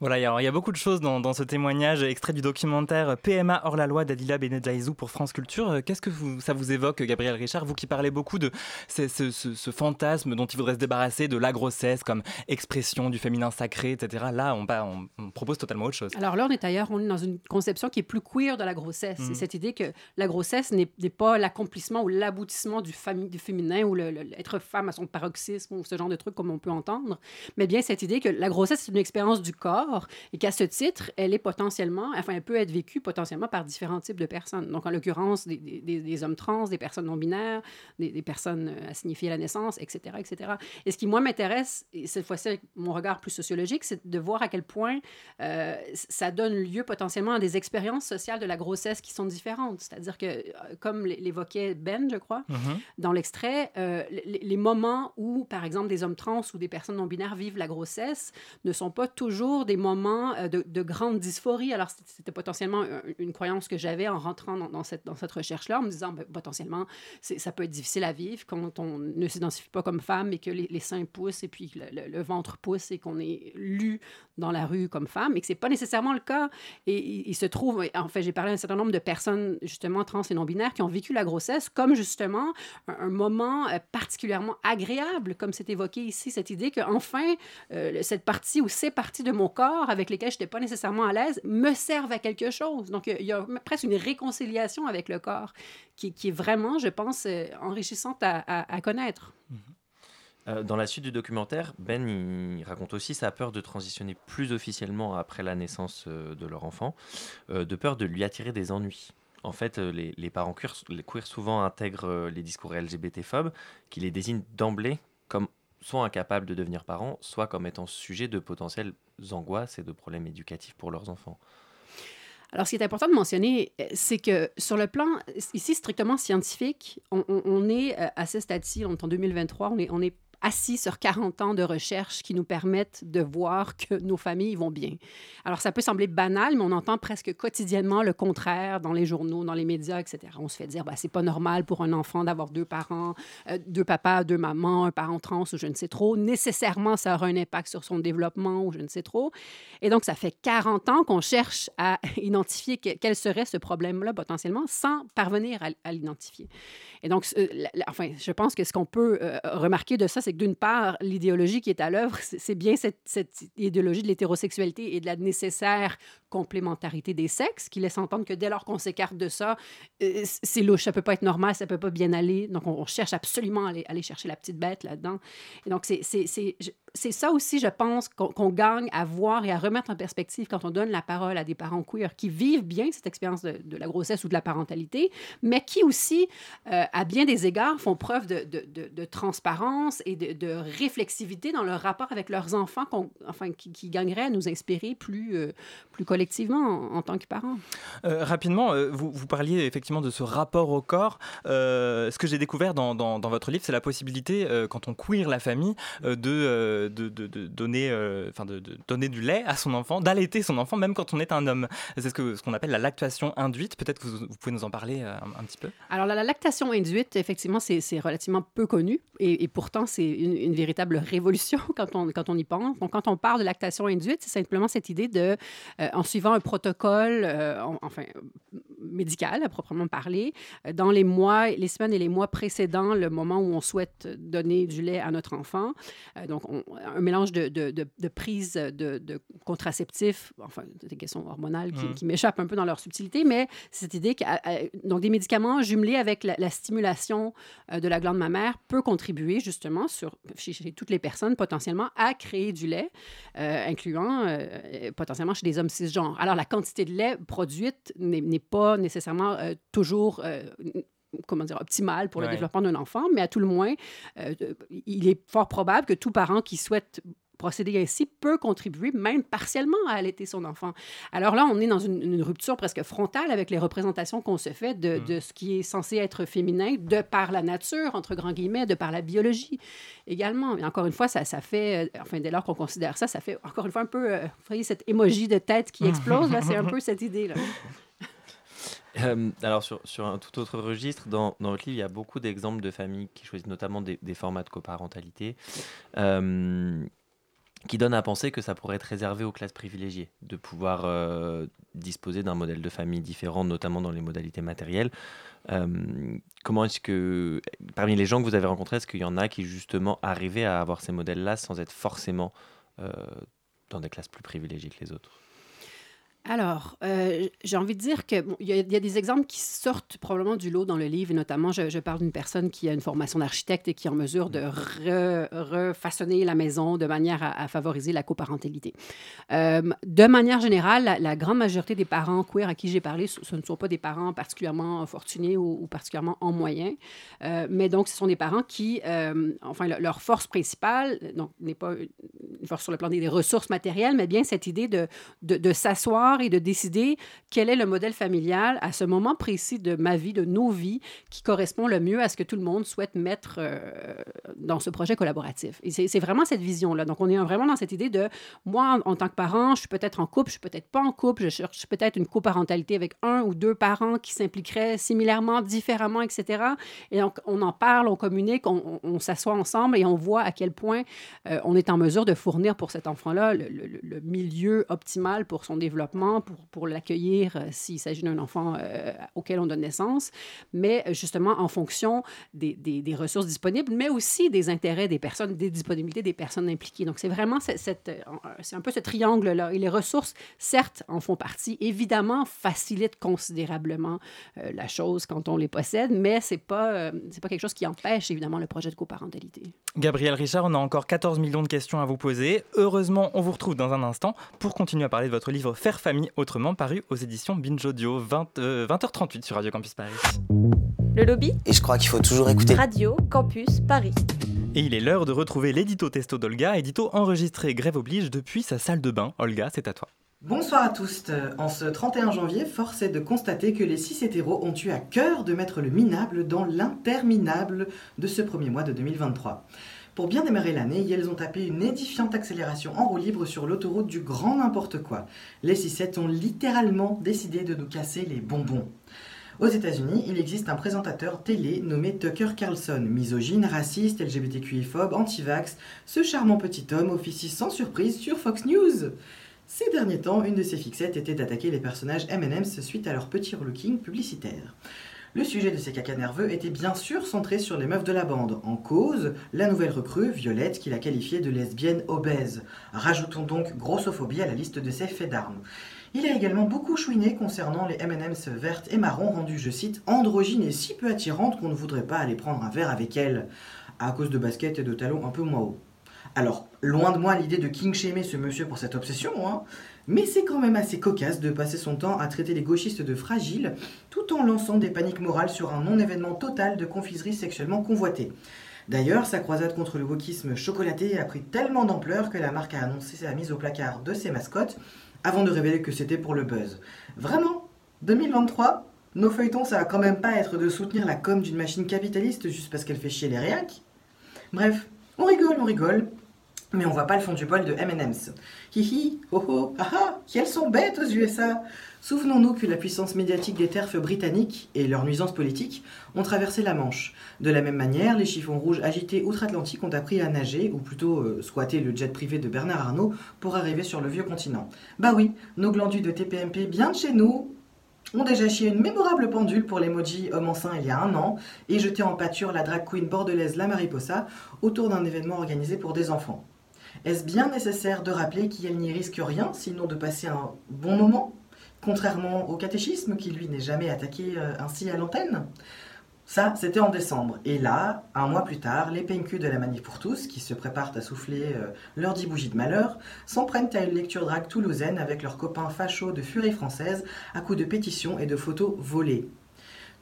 Voilà, il y a beaucoup de choses dans, dans ce témoignage extrait du documentaire PMA hors la loi d'Adila Benedjaizou pour France Culture. Euh, Qu'est-ce que vous- ça vous évoque, Gabriel Richard Vous qui parlez beaucoup de ce, ce- ce- ce fantasme dont il faudrait se débarrasser, de la grossesse comme expression du féminin sacré, etc. Là, on, pa- on- on propose totalement autre chose. Alors là, on est ailleurs, on est dans une conception qui est plus queer de la grossesse. C'est cette idée que la grossesse n'est pas l'accomplissement ou l'aboutissement du, féminin ou le- le- être femme à son paroxysme ou ce genre de truc comme on peut entendre, mais bien cette idée que la grossesse, c'est une expérience du corps et qu'à ce titre, elle est potentiellement, enfin, elle peut être vécue potentiellement par différents types de personnes. Donc, en l'occurrence, des, des- des- des hommes trans, des personnes non-binaires, des, des personnes euh, assignifiées à la naissance, etc., etc. Et ce qui, moi, m'intéresse, et cette fois-ci avec mon regard plus sociologique, c'est de voir à quel point euh, ça donne lieu potentiellement à des expériences sociales de la grossesse qui sont différentes. C'est-à-dire que, euh, comme l'é- l'évoquait Ben, je crois, Mhm. dans l'extrait, euh, les, les moments où, par exemple, des hommes trans ou des personnes non-binaires vivent la grossesse ne sont pas toujours des moments euh, de, de grande dysphorie. Alors, c'était- potentiellement un- une croyance que j'avais en rentrant dans, cette, recherche-là, en me disant, ben, potentiellement, ça peut être difficile à vivre quand on ne s'identifie pas comme femme et que les, seins poussent et puis le, ventre pousse et qu'on est lu dans la rue comme femme, et que c'est pas nécessairement le cas. Et il, se trouve, en fait, j'ai parlé à un certain nombre de personnes, justement, trans et non-binaires, qui ont vécu la grossesse comme, justement, un, moment euh, particulièrement agréable, comme c'est évoqué ici, cette idée que enfin euh, cette partie ou ces parties de mon corps avec lesquelles je n'étais pas nécessairement à l'aise me servent à quelque chose. Donc, il y a presque une réconciliation avec le corps qui, est vraiment, je pense, euh, enrichissante à, connaître. Euh, dans la suite du documentaire, Ben il raconte aussi sa peur de transitionner plus officiellement après la naissance euh, de leur enfant, de peur de lui attirer des ennuis. En fait, les, parents queer, souvent intègrent les discours LGBT-phobes qui les désignent d'emblée comme soit incapables de devenir parents, soit comme étant sujet de potentielles angoisses et de problèmes éducatifs pour leurs enfants. Alors, ce qui est important de mentionner, euh, c'est que sur le plan, ici, strictement scientifique, on, est euh, à ce stade-ci, on est en 2023, on est, on est assis sur 40 ans de recherche qui nous permettent de voir que nos familles vont bien. Alors, ça peut sembler banal, mais on entend presque quotidiennement le contraire dans les journaux, dans les médias, etc. On se fait dire, bah, c'est pas normal pour un enfant d'avoir deux parents, euh, deux papas, deux mamans, un parent trans ou je ne sais trop. Nécessairement, ça aura un impact sur son développement ou je ne sais trop. Et donc, ça fait 40 ans qu'on cherche à identifier que- quel serait ce problème-là potentiellement sans parvenir à, l'identifier. Et donc, enfin, je pense que ce qu'on peut euh, remarquer de ça, c'est d'une part, l'idéologie qui est à l'œuvre, c'est bien cette idéologie de l'hétérosexualité et de la nécessaire complémentarité des sexes qui laisse entendre que dès lors qu'on s'écarte de ça, euh, c'est louche, ça peut pas être normal, ça peut pas bien aller. Donc, on, cherche absolument à aller, chercher la petite bête là-dedans. Et donc, c'est- ça aussi, je pense, qu'on gagne à voir et à remettre en perspective quand on donne la parole à des parents queer qui vivent bien cette expérience de, la grossesse ou de la parentalité, mais qui aussi, euh, à bien des égards, font preuve de, de- transparence et de, réflexivité dans leur rapport avec leurs enfants, enfin, qui, qui gagneraient à nous inspirer plus, euh, plus collectivement collectivement en, en tant que parents. Euh, rapidement, euh, vous, vous, parliez effectivement de ce rapport au corps. Euh, ce que j'ai découvert dans, dans, dans, votre livre, c'est la possibilité, euh, quand on queer la famille, de, de, de, de, donner, enfin de, donner du lait à son enfant, d'allaiter son enfant, même quand on est un homme. C'est ce qu'on ce qu'on appelle la lactation induite. Peut-être que vous, vous, pouvez nous en parler un, un, petit peu. Alors, la, la lactation induite, effectivement, c'est relativement peu connu et, et pourtant, c'est une, une, véritable révolution quand on, quand on y pense. Donc, quand on parle de lactation induite, c'est simplement cette idée de, en suivant un protocole, euh, en, enfin, médical à proprement parler, euh, dans les mois, les semaines et les mois précédant le moment où on souhaite donner du lait à notre enfant. Euh, donc, on, un mélange de, de, de, de prise de, de, contraceptifs, enfin, des questions hormonales qui, mmh. qui m'échappent un peu dans leur subtilité, mais cette idée que donc, des médicaments jumelés avec la, la stimulation de la glande mammaire peut contribuer justement sur, chez, chez toutes les personnes potentiellement à créer du lait, euh, incluant euh, potentiellement chez des hommes cisgenres. Alors, la quantité de lait produite n'est pas nécessairement euh, toujours euh, comment dire, optimale pour le ouais. développement d'un enfant, mais à tout le moins, euh, il est fort probable que tout parent qui souhaite procéder ainsi peut contribuer même partiellement à allaiter son enfant. Alors là, on est dans une, une rupture presque frontale avec les représentations qu'on se fait de, mmh. de, ce qui est censé être féminin de par la nature, entre grands guillemets, de par la biologie également. Et encore une fois, ça, ça fait, euh, enfin, dès lors qu'on considère ça, ça fait encore une fois un peu, euh, vous voyez, cette émoji de tête qui explose, là, c'est un peu cette idée-là. Euh, alors, sur, sur, un tout autre registre, dans, dans, votre livre, il y a beaucoup d'exemples de familles qui choisissent notamment des, des formats de coparentalité. Euh, qui donne à penser que ça pourrait être réservé aux classes privilégiées, de pouvoir euh, disposer d'un modèle de famille différent, notamment dans les modalités matérielles. Euh, comment est-ce que, parmi les gens que vous avez rencontrés, est-ce qu'il y en a qui justement arrivaient à avoir ces modèles-là sans être forcément euh, dans des classes plus privilégiées que les autres? Alors, euh, j'ai envie de dire qu'il bon, y, a des exemples qui sortent probablement du lot dans le livre, et notamment, je, parle d'une personne qui a une formation d'architecte et qui est en mesure de re, refaçonner la maison de manière à, favoriser la coparentalité. Euh, de manière générale, la, grande majorité des parents queer à qui j'ai parlé, ce, ne sont pas des parents particulièrement fortunés ou, particulièrement en moyen, euh, mais donc ce sont des parents qui, euh, enfin, le, leur force principale, donc n'est pas une force sur le plan des ressources matérielles, mais bien cette idée de s'asseoir et de décider quel est le modèle familial à ce moment précis de ma vie, de nos vies, qui correspond le mieux à ce que tout le monde souhaite mettre euh, dans ce projet collaboratif. Et c'est vraiment cette vision-là. Donc, on est vraiment dans cette idée de moi, en, tant que parent, je suis peut-être en couple, je suis peut-être pas en couple, je cherche peut-être une coparentalité avec un ou deux parents qui s'impliqueraient similairement, différemment, etc. Et donc, on en parle, on communique, on, s'assoit ensemble et on voit à quel point euh, on est en mesure de fournir pour cet enfant-là le milieu optimal pour son développement pour, pour l'accueillir euh, s'il s'agit d'un enfant euh, auquel on donne naissance, mais euh, justement en fonction des, des, des, ressources disponibles, mais aussi des intérêts des personnes, des disponibilités des personnes impliquées. Donc, c'est vraiment cette, cette c'est un peu ce triangle-là. Et les ressources, certes, en font partie, évidemment, facilitent considérablement euh, la chose quand on les possède, mais c'est pas, euh, c'est pas quelque chose qui empêche, évidemment, le projet de coparentalité. Gabriel Richard, on a encore 14 millions de questions à vous poser. Heureusement, on vous retrouve dans un instant pour continuer à parler de votre livre Faire famille autrement, paru aux éditions Binge Audio, 20, euh, 20h38 sur Radio Campus Paris. Le lobby Et je crois qu'il faut toujours écouter Radio Campus Paris. Et il est l'heure de retrouver l'édito testo d'Olga, édito enregistré grève oblige depuis sa salle de bain. Olga, c'est à toi. Bonsoir à tous. En ce 31 janvier, force est de constater que les six hétéros ont eu à cœur de mettre le minable dans l'interminable de ce premier mois de 2023. Pour bien démarrer l'année, ils ont tapé une édifiante accélération en roue libre sur l'autoroute du grand n'importe quoi. Les 6 ont littéralement décidé de nous casser les bonbons. Aux États-Unis, il existe un présentateur télé nommé Tucker Carlson, misogyne, raciste, LGBTQI-phobe, anti-vax. Ce charmant petit homme officie sans surprise sur Fox News. Ces derniers temps, une de ses fixettes était d'attaquer les personnages M&M's suite à leur petit relooking publicitaire. Le sujet de ces cacas nerveux était bien sûr centré sur les meufs de la bande. En cause, la nouvelle recrue, Violette, qui l'a qualifiée de lesbienne obèse. Rajoutons donc grossophobie à la liste de ses faits d'armes. Il a également beaucoup chouiné concernant les M&M's vertes et marron rendues, je cite, androgynes et si peu attirantes qu'on ne voudrait pas aller prendre un verre avec elles, à cause de baskets et de talons un peu moins hauts. Alors, loin de moi l'idée de king shamer ce monsieur pour cette obsession, hein, mais c'est quand même assez cocasse de passer son temps à traiter les gauchistes de fragiles, tout en lançant des paniques morales sur un non-événement total de confiserie sexuellement convoitée. D'ailleurs, sa croisade contre le wokisme chocolaté a pris tellement d'ampleur que la marque a annoncé sa mise au placard de ses mascottes, avant de révéler que c'était pour le buzz. Vraiment? 2023 Nos feuilletons, ça va quand même pas être de soutenir la com d'une machine capitaliste juste parce qu'elle fait chier les réacs? Bref, on rigole, on rigole, mais on voit pas le fond du bol de M&M's. Hihi, oh oh, ah ah, qu'elles sont bêtes aux USA Souvenons-nous que la puissance médiatique des terfs britanniques et leurs nuisances politiques ont traversé la Manche. De la même manière, les chiffons rouges agités outre-Atlantique ont appris à nager, ou plutôt euh, squatter le jet privé de Bernard Arnault pour arriver sur le vieux continent. Bah oui, nos glandus de TPMP bien de chez nous ont déjà chié une mémorable pendule pour l'emoji homme enceint il y a un an et jeté en pâture la drag queen bordelaise La Mariposa autour d'un événement organisé pour des enfants. Est-ce bien nécessaire de rappeler qu'elle n'y risque rien sinon de passer un bon moment contrairement au catéchisme qui lui n'est jamais attaqué euh, ainsi à l'antenne? Ça, c'était en décembre. Et là, un mois plus tard, les PNQ de la Manif pour tous, qui se préparent à souffler euh, leurs dix bougies de malheur, s'en prennent à une lecture drague toulousaine avec leurs copains fachos de furie française à coups de pétitions et de photos volées.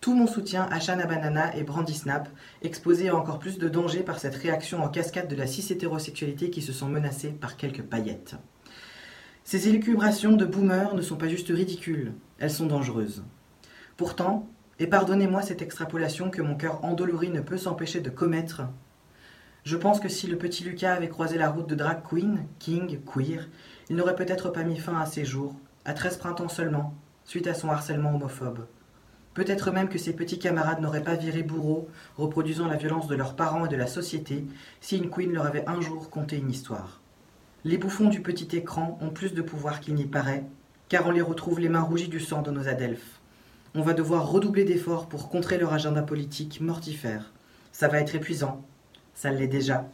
Tout mon soutien à Shana Banana et Brandy Snap, exposés à encore plus de danger par cette réaction en cascade de la cis-hétérosexualité qui se sont menacées par quelques paillettes. Ces élucubrations de boomer ne sont pas juste ridicules, elles sont dangereuses. Pourtant, et pardonnez-moi cette extrapolation que mon cœur endolori ne peut s'empêcher de commettre, je pense que si le petit Lucas avait croisé la route de drag queen, king, queer, il n'aurait peut-être pas mis fin à ses jours, à 13 printemps seulement, suite à son harcèlement homophobe. Peut-être même que ses petits camarades n'auraient pas viré bourreau, reproduisant la violence de leurs parents et de la société, si une queen leur avait un jour conté une histoire. Les bouffons du petit écran ont plus de pouvoir qu'il n'y paraît, car on les retrouve les mains rougies du sang de nos adelphes. On va devoir redoubler d'efforts pour contrer leur agenda politique mortifère. Ça va être épuisant, ça l'est déjà.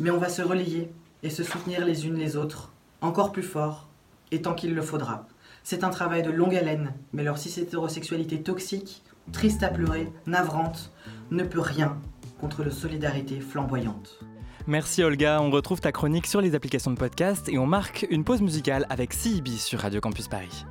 Mais on va se relayer et se soutenir les unes les autres, encore plus fort, et tant qu'il le faudra. C'est un travail de longue haleine, mais leur cis-hétérosexualité toxique, triste à pleurer, navrante, ne peut rien contre le solidarité flamboyante. Merci Olga, on retrouve ta chronique sur les applications de podcast et on marque une pause musicale avec CIB sur Radio Campus Paris.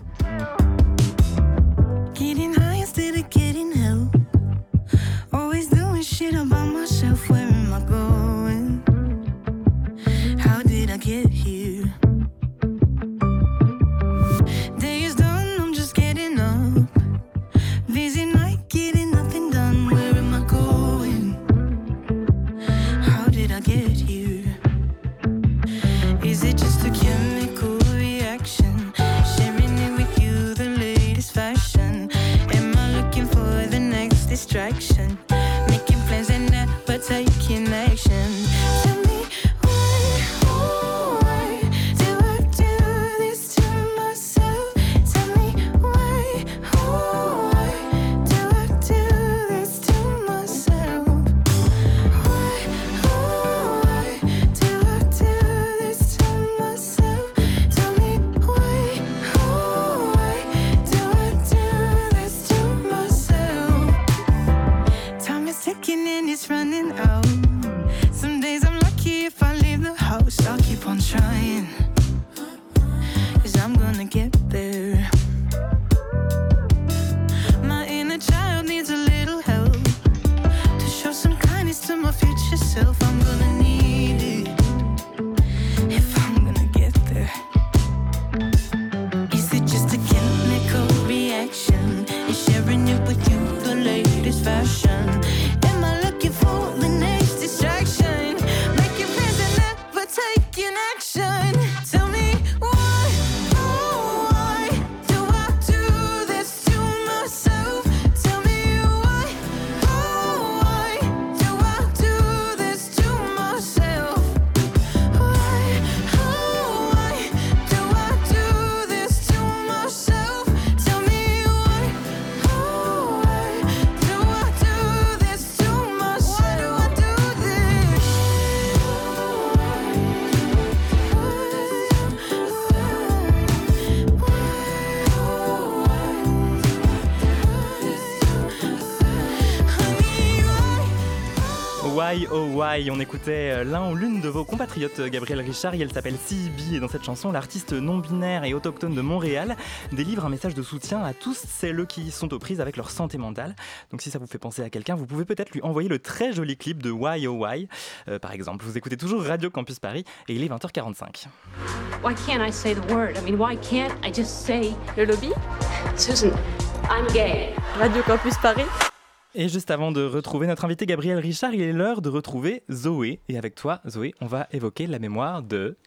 On écoutait euh, l'un ou l'une de vos compatriotes, Gabriel Richard, et elle s'appelle CB. Et dans cette chanson, l'artiste non-binaire et autochtone de Montréal délivre un message de soutien à tous celles qui sont aux prises avec leur santé mentale. Donc si ça vous fait penser à quelqu'un, vous pouvez peut-être lui envoyer le très joli clip de Why Oh Why. Euh, par exemple, vous écoutez toujours Radio Campus Paris et il est 20h45. Why can't I say the word? I mean, why can't I just say Le lobby? Susan, I'm gay. Radio Campus Paris Et juste avant de retrouver notre invité Gabriel Richard, il est l'heure de retrouver Zoé. Et avec toi, Zoé, on va évoquer la mémoire de...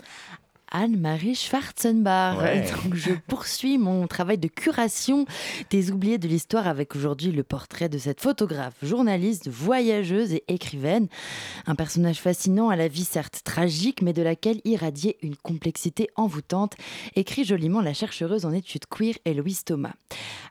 Anne-Marie Schwarzenbach. Ouais. Donc, je poursuis mon travail de curation des oubliés de l'histoire avec aujourd'hui le portrait de cette photographe, journaliste, voyageuse et écrivaine. Un personnage fascinant à la vie certes tragique, mais de laquelle irradiait une complexité envoûtante, écrit joliment la chercheuse en études queer Héloïse Thomas.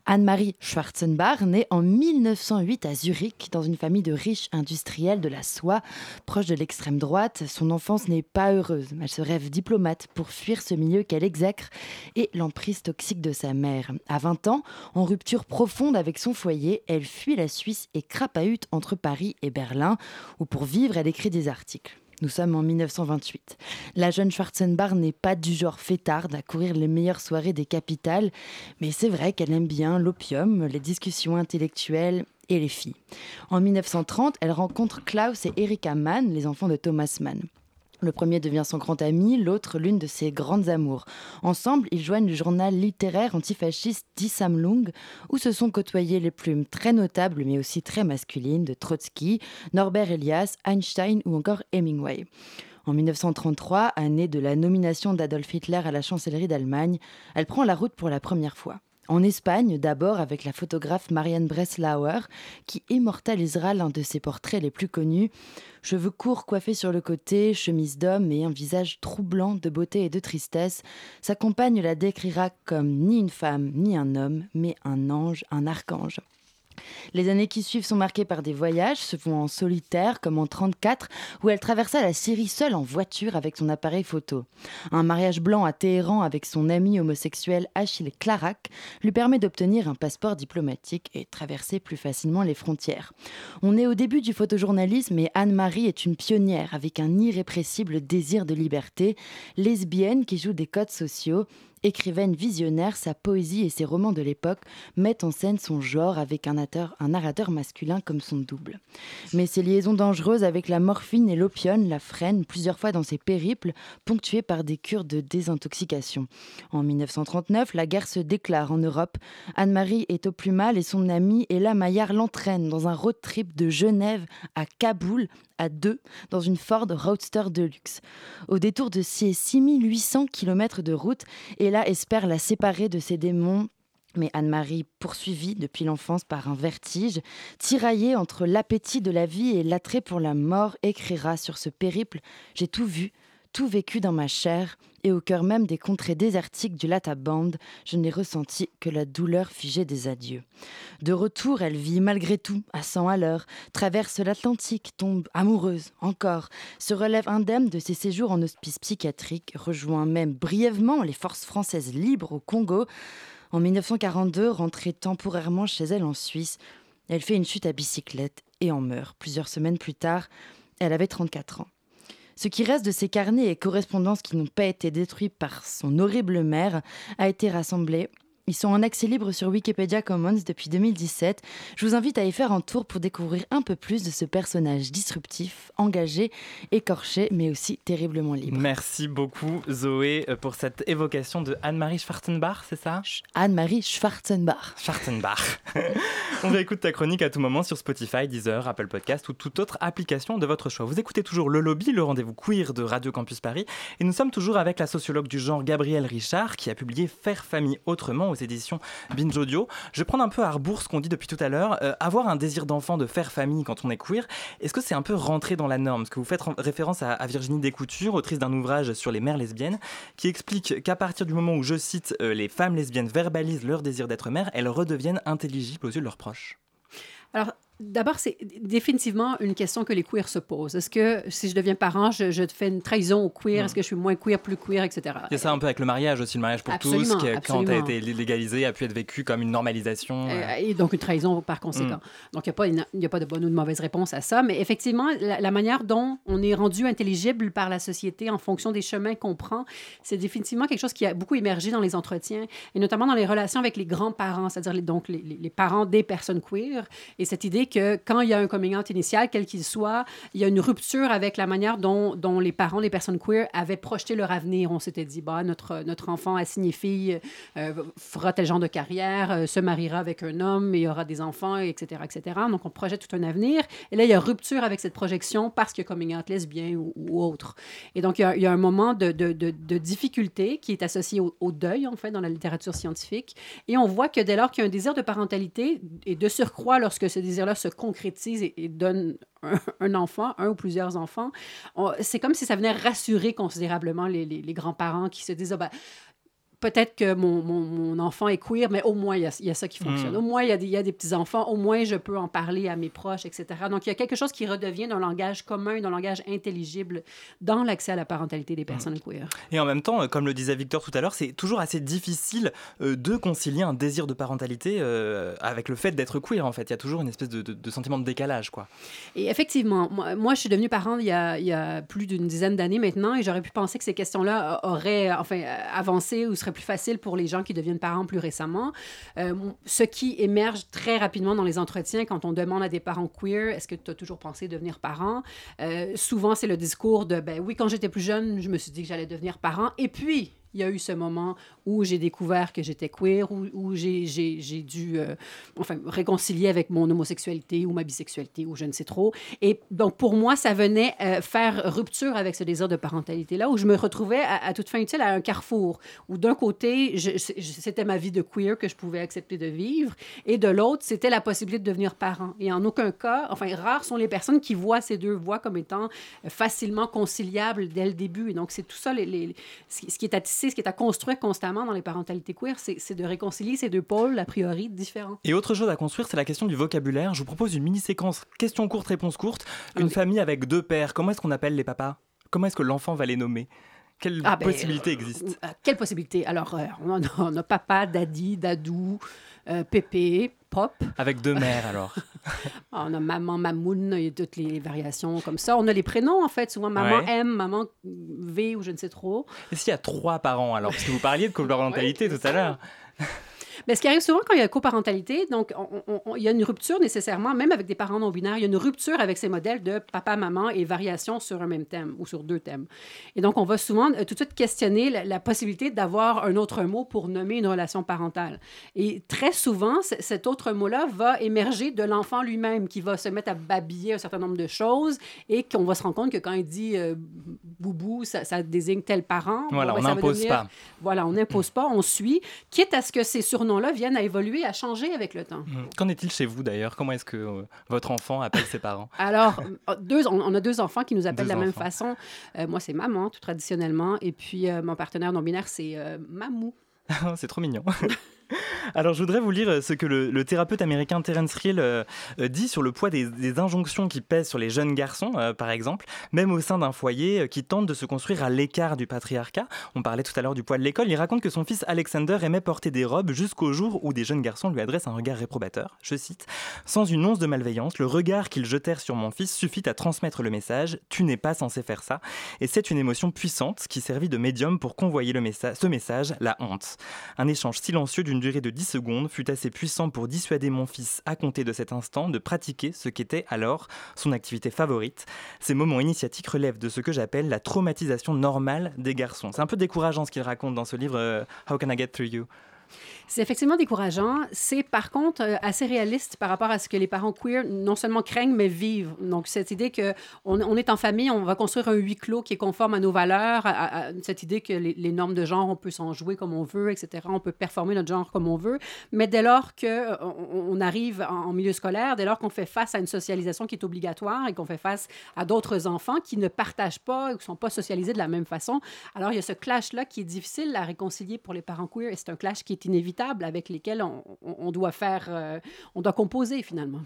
Anne-Marie Schwarzenbach, née en 1908 à Zurich, dans une famille de riches industriels de la soie, proche de l'extrême droite, son enfance n'est pas heureuse. Elle se rêve diplomate pour fuir ce milieu qu'elle exècre et l'emprise toxique de sa mère. À 20 ans, en rupture profonde avec son foyer, elle fuit la Suisse et crapahute entre Paris et Berlin, où pour vivre, elle écrit des articles. Nous sommes en 1928. La jeune Schwarzenbach n'est pas du genre fêtarde à courir les meilleures soirées des capitales, mais c'est vrai qu'elle aime bien l'opium, les discussions intellectuelles et les filles. En 1930, elle rencontre Klaus et Erika Mann, les enfants de Thomas Mann. Le premier devient son grand ami, l'autre l'une de ses grandes amours. Ensemble, ils joignent le journal littéraire antifasciste Die Sammlung, où se sont côtoyées les plumes très notables mais aussi très masculines de Trotsky, Norbert Elias, Einstein ou encore Hemingway. En 1933, année de la nomination d'Adolf Hitler à la chancellerie d'Allemagne, elle prend la route pour la première fois. En Espagne, d'abord avec la photographe Marianne Breslauer, qui immortalisera l'un de ses portraits les plus connus. Cheveux courts coiffés sur le côté, chemise d'homme et un visage troublant de beauté et de tristesse, sa compagne la décrira comme ni une femme ni un homme, mais un ange, un archange. Les années qui suivent sont marquées par des voyages, se font en solitaire, comme en 34, où elle traversa la Syrie seule en voiture avec son appareil photo. Un mariage blanc à Téhéran avec son ami homosexuel Achille Clarac lui permet d'obtenir un passeport diplomatique et traverser plus facilement les frontières. On est au début du photojournalisme et Anne-Marie est une pionnière avec un irrépressible désir de liberté, lesbienne qui joue des codes sociaux Écrivaine visionnaire, sa poésie et ses romans de l'époque mettent en scène son genre avec un narrateur, masculin comme son double. Mais ses liaisons dangereuses avec la morphine et l'opium la freinent plusieurs fois dans ses périples, ponctués par des cures de désintoxication. En 1939, la guerre se déclare en Europe. Anne-Marie est au plus mal et son ami Ella Maillard l'entraîne dans un road trip de Genève à Kaboul à deux dans une Ford Roadster Deluxe. Au détour de ces 6800 km de route, Ella espère la séparer de ses démons mais Anne-Marie, poursuivie depuis l'enfance par un vertige, tiraillée entre l'appétit de la vie et l'attrait pour la mort, écrira sur ce périple J'ai tout vu, tout vécu dans ma chair, et au cœur même des contrées désertiques du Lataband, je n'ai ressenti que la douleur figée des adieux. De retour, elle vit malgré tout, à 100 à l'heure, traverse l'Atlantique, tombe amoureuse, encore, se relève indemne de ses séjours en hospice psychiatrique, rejoint même brièvement les forces françaises libres au Congo. En 1942, rentrée temporairement chez elle en Suisse, elle fait une chute à bicyclette et en meurt. Plusieurs semaines plus tard, elle avait 34 ans. Ce qui reste de ses carnets et correspondances qui n'ont pas été détruits par son horrible mère a été rassemblé. Ils sont en accès libre sur Wikipedia Commons depuis 2017. Je vous invite à y faire un tour pour découvrir un peu plus de ce personnage disruptif, engagé, écorché, mais aussi terriblement libre. Merci beaucoup Zoé euh, pour cette évocation de Anne-Marie Schwarzenbach, c'est ça? Anne-Marie Schwarzenbach. Schwarzenbach. On réécoute ta chronique à tout moment sur Spotify, Deezer, Apple Podcast ou toute autre application de votre choix. Vous écoutez toujours Le Lobby, le rendez-vous queer de Radio Campus Paris. Et nous sommes toujours avec la sociologue du genre Gabrielle Richard qui a publié Faire famille autrement aux éditions Binge Audio. Je vais prendre un peu à rebours ce qu'on dit depuis tout à l'heure. Euh, avoir un désir d'enfant, de faire famille quand on est queer, est-ce que c'est un peu rentré dans la norme? Parce que vous faites référence à, Virginie Descoutures, autrice d'un ouvrage sur les mères lesbiennes, qui explique qu'à partir du moment où, je cite, euh, les femmes lesbiennes verbalisent leur désir d'être mère, elles redeviennent intelligibles aux yeux de leurs proches. Alors, D'abord, c'est définitivement une question que les queers se posent. Est-ce que si je deviens parent, je, je fais une trahison au queer? Mm. Est-ce que je suis moins queer, plus queer, etc.? Il y a ça un peu avec le mariage aussi, le mariage pour Absolument, tous, qui, quand a absolument. été légalisé, a pu être vécu comme une normalisation. Euh, euh. et donc une trahison par conséquent. Mm. Donc il n'y a, a pas de bonne ou de mauvaise réponse à ça, mais effectivement, la, la manière dont on est rendu intelligible par la société en fonction des chemins qu'on prend, c'est définitivement quelque chose qui a beaucoup émergé dans les entretiens, et notamment dans les relations avec les grands-parents, c'est-à-dire les, donc les, les- les parents des personnes queer, et cette idée que quand il y a un coming out initial, quel qu'il soit, il y a une rupture avec la manière dont, les parents des personnes queer avaient projeté leur avenir. On s'était dit, bah, notre, notre enfant assigné fille euh, fera tel genre de carrière, euh, se mariera avec un homme et aura des enfants, etc., etc. Donc, on projette tout un avenir. Et là, il y a rupture avec cette projection parce a coming out lesbien ou, ou autre. Et donc, il y a, un moment de difficulté qui est associé au, au deuil, en fait, dans la littérature scientifique. Et on voit que dès lors qu'il y a un désir de parentalité, et de surcroît, lorsque ce désir-là se concrétise et, donne un, enfant, un ou plusieurs enfants, c'est comme si ça venait rassurer considérablement les grands-parents qui se disent, ah ben, peut-être que mon, mon- mon enfant est queer, mais au moins, il y a, il y a ça qui fonctionne. Mm. Au moins, il y a des, il y a des petits-enfants. Au moins, je peux en parler à mes proches, etc. Donc, il y a quelque chose qui redevient d'un langage commun, d'un langage intelligible dans l'accès à la parentalité des personnes queer. Et en même temps, euh, comme le disait Victor tout à l'heure, c'est toujours assez difficile euh, de concilier un désir de parentalité euh, avec le fait d'être queer, en fait. Il y a toujours une espèce de, de- de sentiment de décalage, quoi. Et effectivement, moi, moi, je suis devenue parent il y a, il y a plus d'une dizaine d'années maintenant et j'aurais pu penser que ces questions-là auraient enfin, avancé ou seraient plus faciles pour les gens qui deviennent parents plus récemment. Euh, ce qui émerge très rapidement dans les entretiens quand on demande à des parents queer, est-ce que tu as toujours pensé devenir parent? Euh, souvent, c'est le discours de, ben oui, quand j'étais plus jeune, je me suis dit que j'allais devenir parent. Et puis, il y a eu ce moment où j'ai découvert que j'étais queer, où, j'ai, dû euh, enfin, réconcilier avec mon homosexualité ou ma bisexualité ou je ne sais trop. Et donc, pour moi, ça venait euh, faire rupture avec ce désir de parentalité-là, où je me retrouvais à, toute fin utile à un carrefour, où d'un côté, c'était ma vie de queer que je pouvais accepter de vivre, et de l'autre, c'était la possibilité de devenir parent. Et en aucun cas, enfin, rares sont les personnes qui voient ces deux voies comme étant euh, facilement conciliables dès le début. Et donc, c'est tout ça, les, ce qui est à tisser, ce qui est à construire constamment dans les parentalités queer, c'est c'est de réconcilier ces deux pôles, a priori, différents. Et autre chose à construire, c'est la question du vocabulaire. Je vous propose une mini-séquence question courte, réponse courte. Une famille avec deux pères, comment est-ce qu'on appelle les papas? Comment est-ce que l'enfant va les nommer? Quelle Ah, ben, possibilité existe? Euh, quelle possibilité? Alors, euh, on, a, on a papa, daddy, dadou, euh, pépé, pop. Avec deux mères, alors On a maman, mamoun, a toutes les variations comme ça. On a les prénoms, en fait, souvent maman Ouais. M, maman V ou je ne sais trop. Et s'il y a trois parents, alors? Parce que vous parliez de coparentalité tout à l'heure. Mais ce qui arrive souvent quand il y a coparentalité, donc on- on- on- il y a une rupture nécessairement, même avec des parents non binaires, il y a une rupture avec ces modèles de papa, maman et variations sur un même thème ou sur deux thèmes. Et donc on va souvent euh, tout de suite questionner la, la possibilité d'avoir un autre mot pour nommer une relation parentale. Et très souvent, cet autre mot-là va émerger de l'enfant lui-même qui va se mettre à babiller un certain nombre de choses et qu'on va se rendre compte que quand il dit euh, boubou, ça, ça désigne tel parent. Voilà, ben, on n'impose devenir- pas. Voilà, on n'impose pas, on suit, quitte à ce que ces surnoms-là viennent à évoluer, à changer avec le temps. Hmm. Qu'en est-il chez vous d'ailleurs? Comment est-ce que euh, votre enfant appelle ses parents? Alors, euh, deux, on, on a deux enfants qui nous appellent Deux de la même façon. Euh, moi, c'est maman, tout traditionnellement. Et puis, euh, mon partenaire non-binaire, c'est euh, mamou. C'est trop mignon. Alors, je voudrais vous lire euh, ce que le, thérapeute américain Terence Hill euh, euh, dit sur le poids des, injonctions qui pèsent sur les jeunes garçons, par exemple, même au sein d'un foyer qui tente de se construire à l'écart du patriarcat. On parlait tout à l'heure du poids de l'école. Il raconte que son fils Alexander aimait porter des robes jusqu'au jour où des jeunes garçons lui adressent un regard réprobateur. Je cite Sans une once de malveillance, le regard qu'ils jetèrent sur mon fils suffit à transmettre le message Tu n'es pas censé faire ça. Et c'est une émotion puissante qui servit de médium pour convoyer le ce message, la honte. Un échange silencieux d'une durée de 10 secondes fut assez puissant pour dissuader mon fils, à compter de cet instant, de pratiquer ce qu'était alors son activité favorite. Ces moments initiatiques relèvent de ce que j'appelle la traumatisation normale des garçons. C'est un peu décourageant ce qu'il raconte dans ce livre euh, How Can I Get Through You? C'est effectivement décourageant. C'est par contre euh, assez réaliste par rapport à ce que les parents queer non seulement craignent, mais vivent. Donc, cette idée que on, est en famille, on va construire un huis clos qui est conforme à nos valeurs, cette idée que les, normes de genre, on peut s'en jouer comme on veut, etc. On peut performer notre genre comme on veut. Mais dès lors qu'on on arrive en, en milieu scolaire, dès lors qu'on fait face à une socialisation qui est obligatoire et qu'on fait face à d'autres enfants qui ne partagent pas ou qui ne sont pas socialisés de la même façon, alors il y a ce clash-là qui est difficile à réconcilier pour les parents queer et c'est un clash qui est inévitable avec lesquels on, doit faire, euh, on doit composer finalement.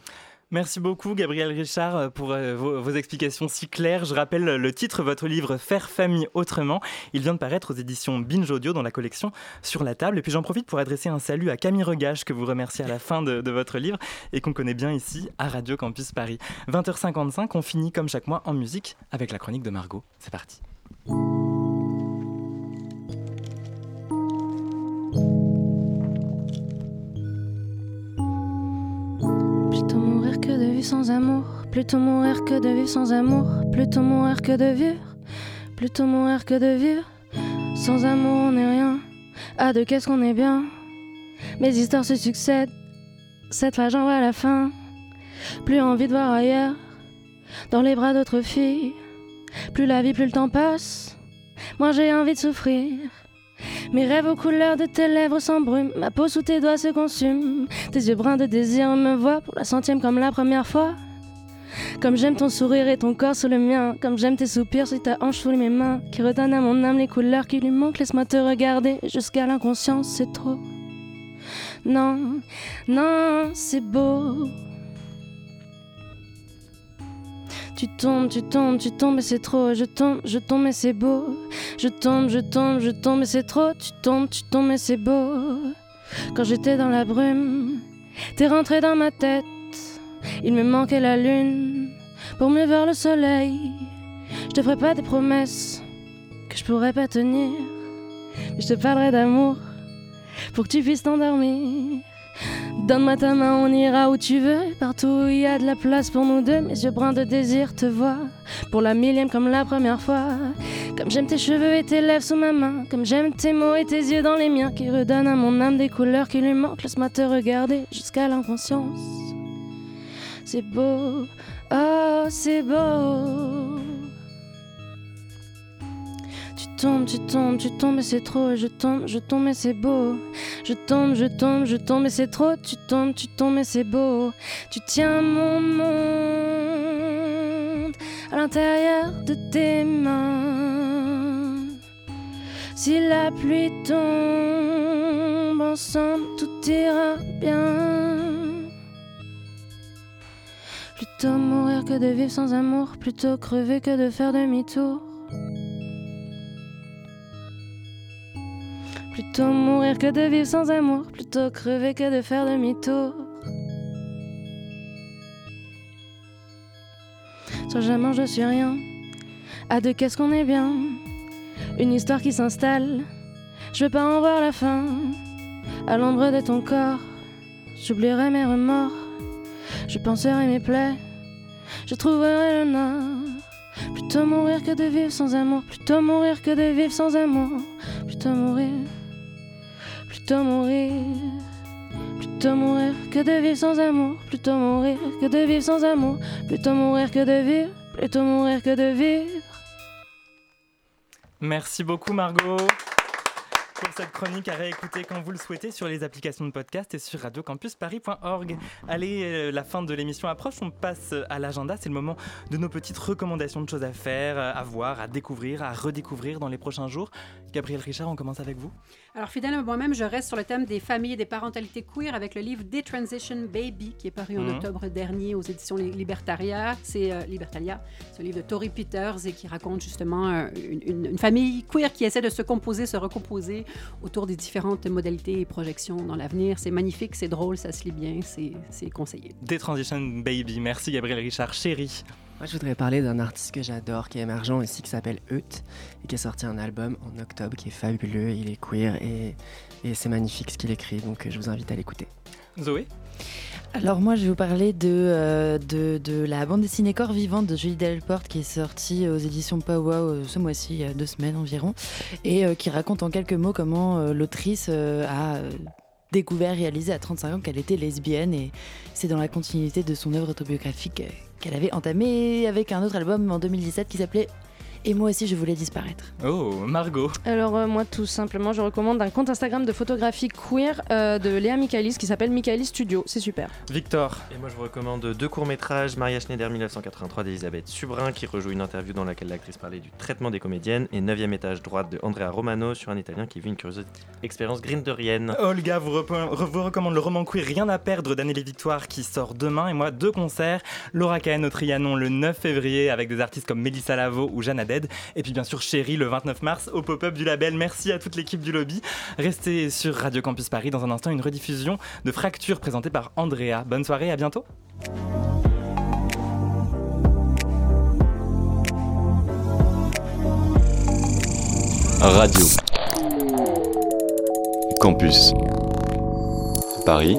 Merci beaucoup Gabriel Richard euh, pour euh, vos, explications si claires. Je rappelle le titre votre livre Faire famille autrement. Il vient de paraître aux éditions Binge Audio dans la collection Sur la table. Et puis j'en profite pour adresser un salut à Camille Regache que vous remerciez à la fin de votre livre et qu'on connaît bien ici à Radio Campus Paris. 20h55, on finit comme chaque mois en musique avec la chronique de Margot. C'est parti. Sans amour. Plutôt mourir que de vivre sans amour. Plutôt mourir que de vivre. Plutôt mourir que de vivre. Sans amour, on n'est rien. À deux, qu'est-ce qu'on est bien. Mes histoires se succèdent. Cette fois, j'en vois la fin. Plus envie de voir ailleurs. Dans les bras d'autres filles. Plus la vie, plus le temps passe. Moi, j'ai envie de souffrir. Mes rêves aux couleurs de tes lèvres s'embrument, ma peau sous tes doigts se consume. Tes yeux bruns de désir me voient pour la centième comme la première fois. Comme j'aime ton sourire et ton corps sous le mien, comme j'aime tes soupirs sur ta hanche sous mes mains, qui redonnent à mon âme les couleurs qui lui manquent. Laisse-moi te regarder jusqu'à l'inconscience, c'est trop. Non, non, c'est beau. Tu tombes, tu tombes, tu tombes et c'est trop. Je tombe, je tombe et c'est beau. Je tombe, je tombe, je tombe et c'est trop. Tu tombes, tu tombes et c'est beau. Quand j'étais dans la brume, t'es rentré dans ma tête. Il me manquait la lune pour mieux voir le soleil. Je te ferai pas des promesses que je pourrais pas tenir. Mais je te parlerai d'amour pour que tu puisses t'endormir. Donne-moi ta main, on ira où tu veux. Partout où il y a de la place pour nous deux. Mes yeux bruns de désir te voient. Pour la millième comme la première fois. Comme j'aime tes cheveux et tes lèvres sous ma main. Comme j'aime tes mots et tes yeux dans les miens. Qui redonnent à mon âme des couleurs qui lui manquent. Laisse-moi te regarder jusqu'à l'inconscience. C'est beau, oh, c'est beau. Tu tombes, tu tombes, tu tombes et c'est trop. Je tombe, je tombe et c'est beau. Je tombe, je tombe, je tombe et c'est trop. Tu tombes, tu tombes et c'est beau. Tu tiens mon monde à l'intérieur de tes mains. Si la pluie tombe ensemble, tout ira bien. Plutôt mourir que de vivre sans amour, plutôt crever que de faire demi-tour. Plutôt mourir que de vivre sans amour, plutôt crever que de faire demi-tour. Sans jamais je suis rien. À deux, qu'est-ce qu'on est bien. Une histoire qui s'installe. Je veux pas en voir la fin. À l'ombre de ton corps, j'oublierai mes remords. Je penserai mes plaies. Je trouverai le nord. Plutôt mourir que de vivre sans amour. Plutôt mourir que de vivre sans amour. Plutôt mourir. Plutôt mourir. Plutôt mourir que de vivre sans amour. Plutôt mourir que de vivre sans amour. Plutôt mourir que de vivre. Plutôt mourir que de vivre. Merci beaucoup Margot pour cette chronique à réécouter quand vous le souhaitez sur les applications de podcast et sur radiocampusparis.org. Allez, euh, la fin de l'émission approche, on passe à l'agenda, c'est le moment de nos petites recommandations de choses à faire, euh, à voir, à découvrir, à redécouvrir dans les prochains jours. Gabriel Richard, on commence avec vous Alors, fidèle à moi-même, je reste sur le thème des familles et des parentalités queer avec le livre Detransition Baby qui est paru en Mhm. octobre dernier aux éditions Li- Libertaria. C'est euh, Libertalia, c'est un livre de Tori Peters et qui raconte justement euh, une, une- une famille queer qui essaie de se composer, se recomposer autour des différentes modalités et projections dans l'avenir. C'est magnifique, c'est drôle, ça se lit bien, c'est conseillé. Des Transition Baby. Merci Gabriel Richard. Chérie. Moi, je voudrais parler d'un artiste que j'adore, qui est émergent ici, qui s'appelle Eut, et qui a sorti un album en octobre qui est fabuleux. Il est queer et, et c'est magnifique ce qu'il écrit, donc euh, je vous invite à l'écouter. Zoé? Alors moi je vais vous parler de, euh, de, de la bande dessinée Corps vivant de Julie Delporte qui est sortie aux éditions Powwow euh, ce mois-ci, il y a deux semaines environ, et euh, qui raconte en quelques mots comment euh, l'autrice euh, a découvert, réalisé à 35 ans qu'elle était lesbienne et c'est dans la continuité de son œuvre autobiographique qu'elle avait entamée avec un autre album en 2017 qui s'appelait Et moi aussi, je voulais disparaître. Oh, Margot. Alors euh, moi tout simplement je recommande un compte Instagram de photographie queer euh, de Léa Michaelis qui s'appelle Michaelis Studio, c'est super. Victor. Et moi je vous recommande deux courts-métrages, Maria Schneider 1983 d'Elisabeth Subrin qui rejoue une interview dans laquelle l'actrice parlait du traitement des comédiennes et 9 étage droite de Andrea Romano sur un italien qui vit une curieuse expérience grinderienne. Olga vous, vous recommande le roman queer Rien à perdre d'Anneli Victoire qui sort demain et moi deux concerts, Laura Cahen au Trianon le 9 février avec des artistes comme Mélissa Lavo ou Jeanne Et puis bien sûr Chéri le 29 mars au pop-up du label. Merci à toute l'équipe du lobby. Restez sur Radio Campus Paris dans un instant une rediffusion de Fracture présentée par Andrea. Bonne soirée, à bientôt. Radio. Campus. Paris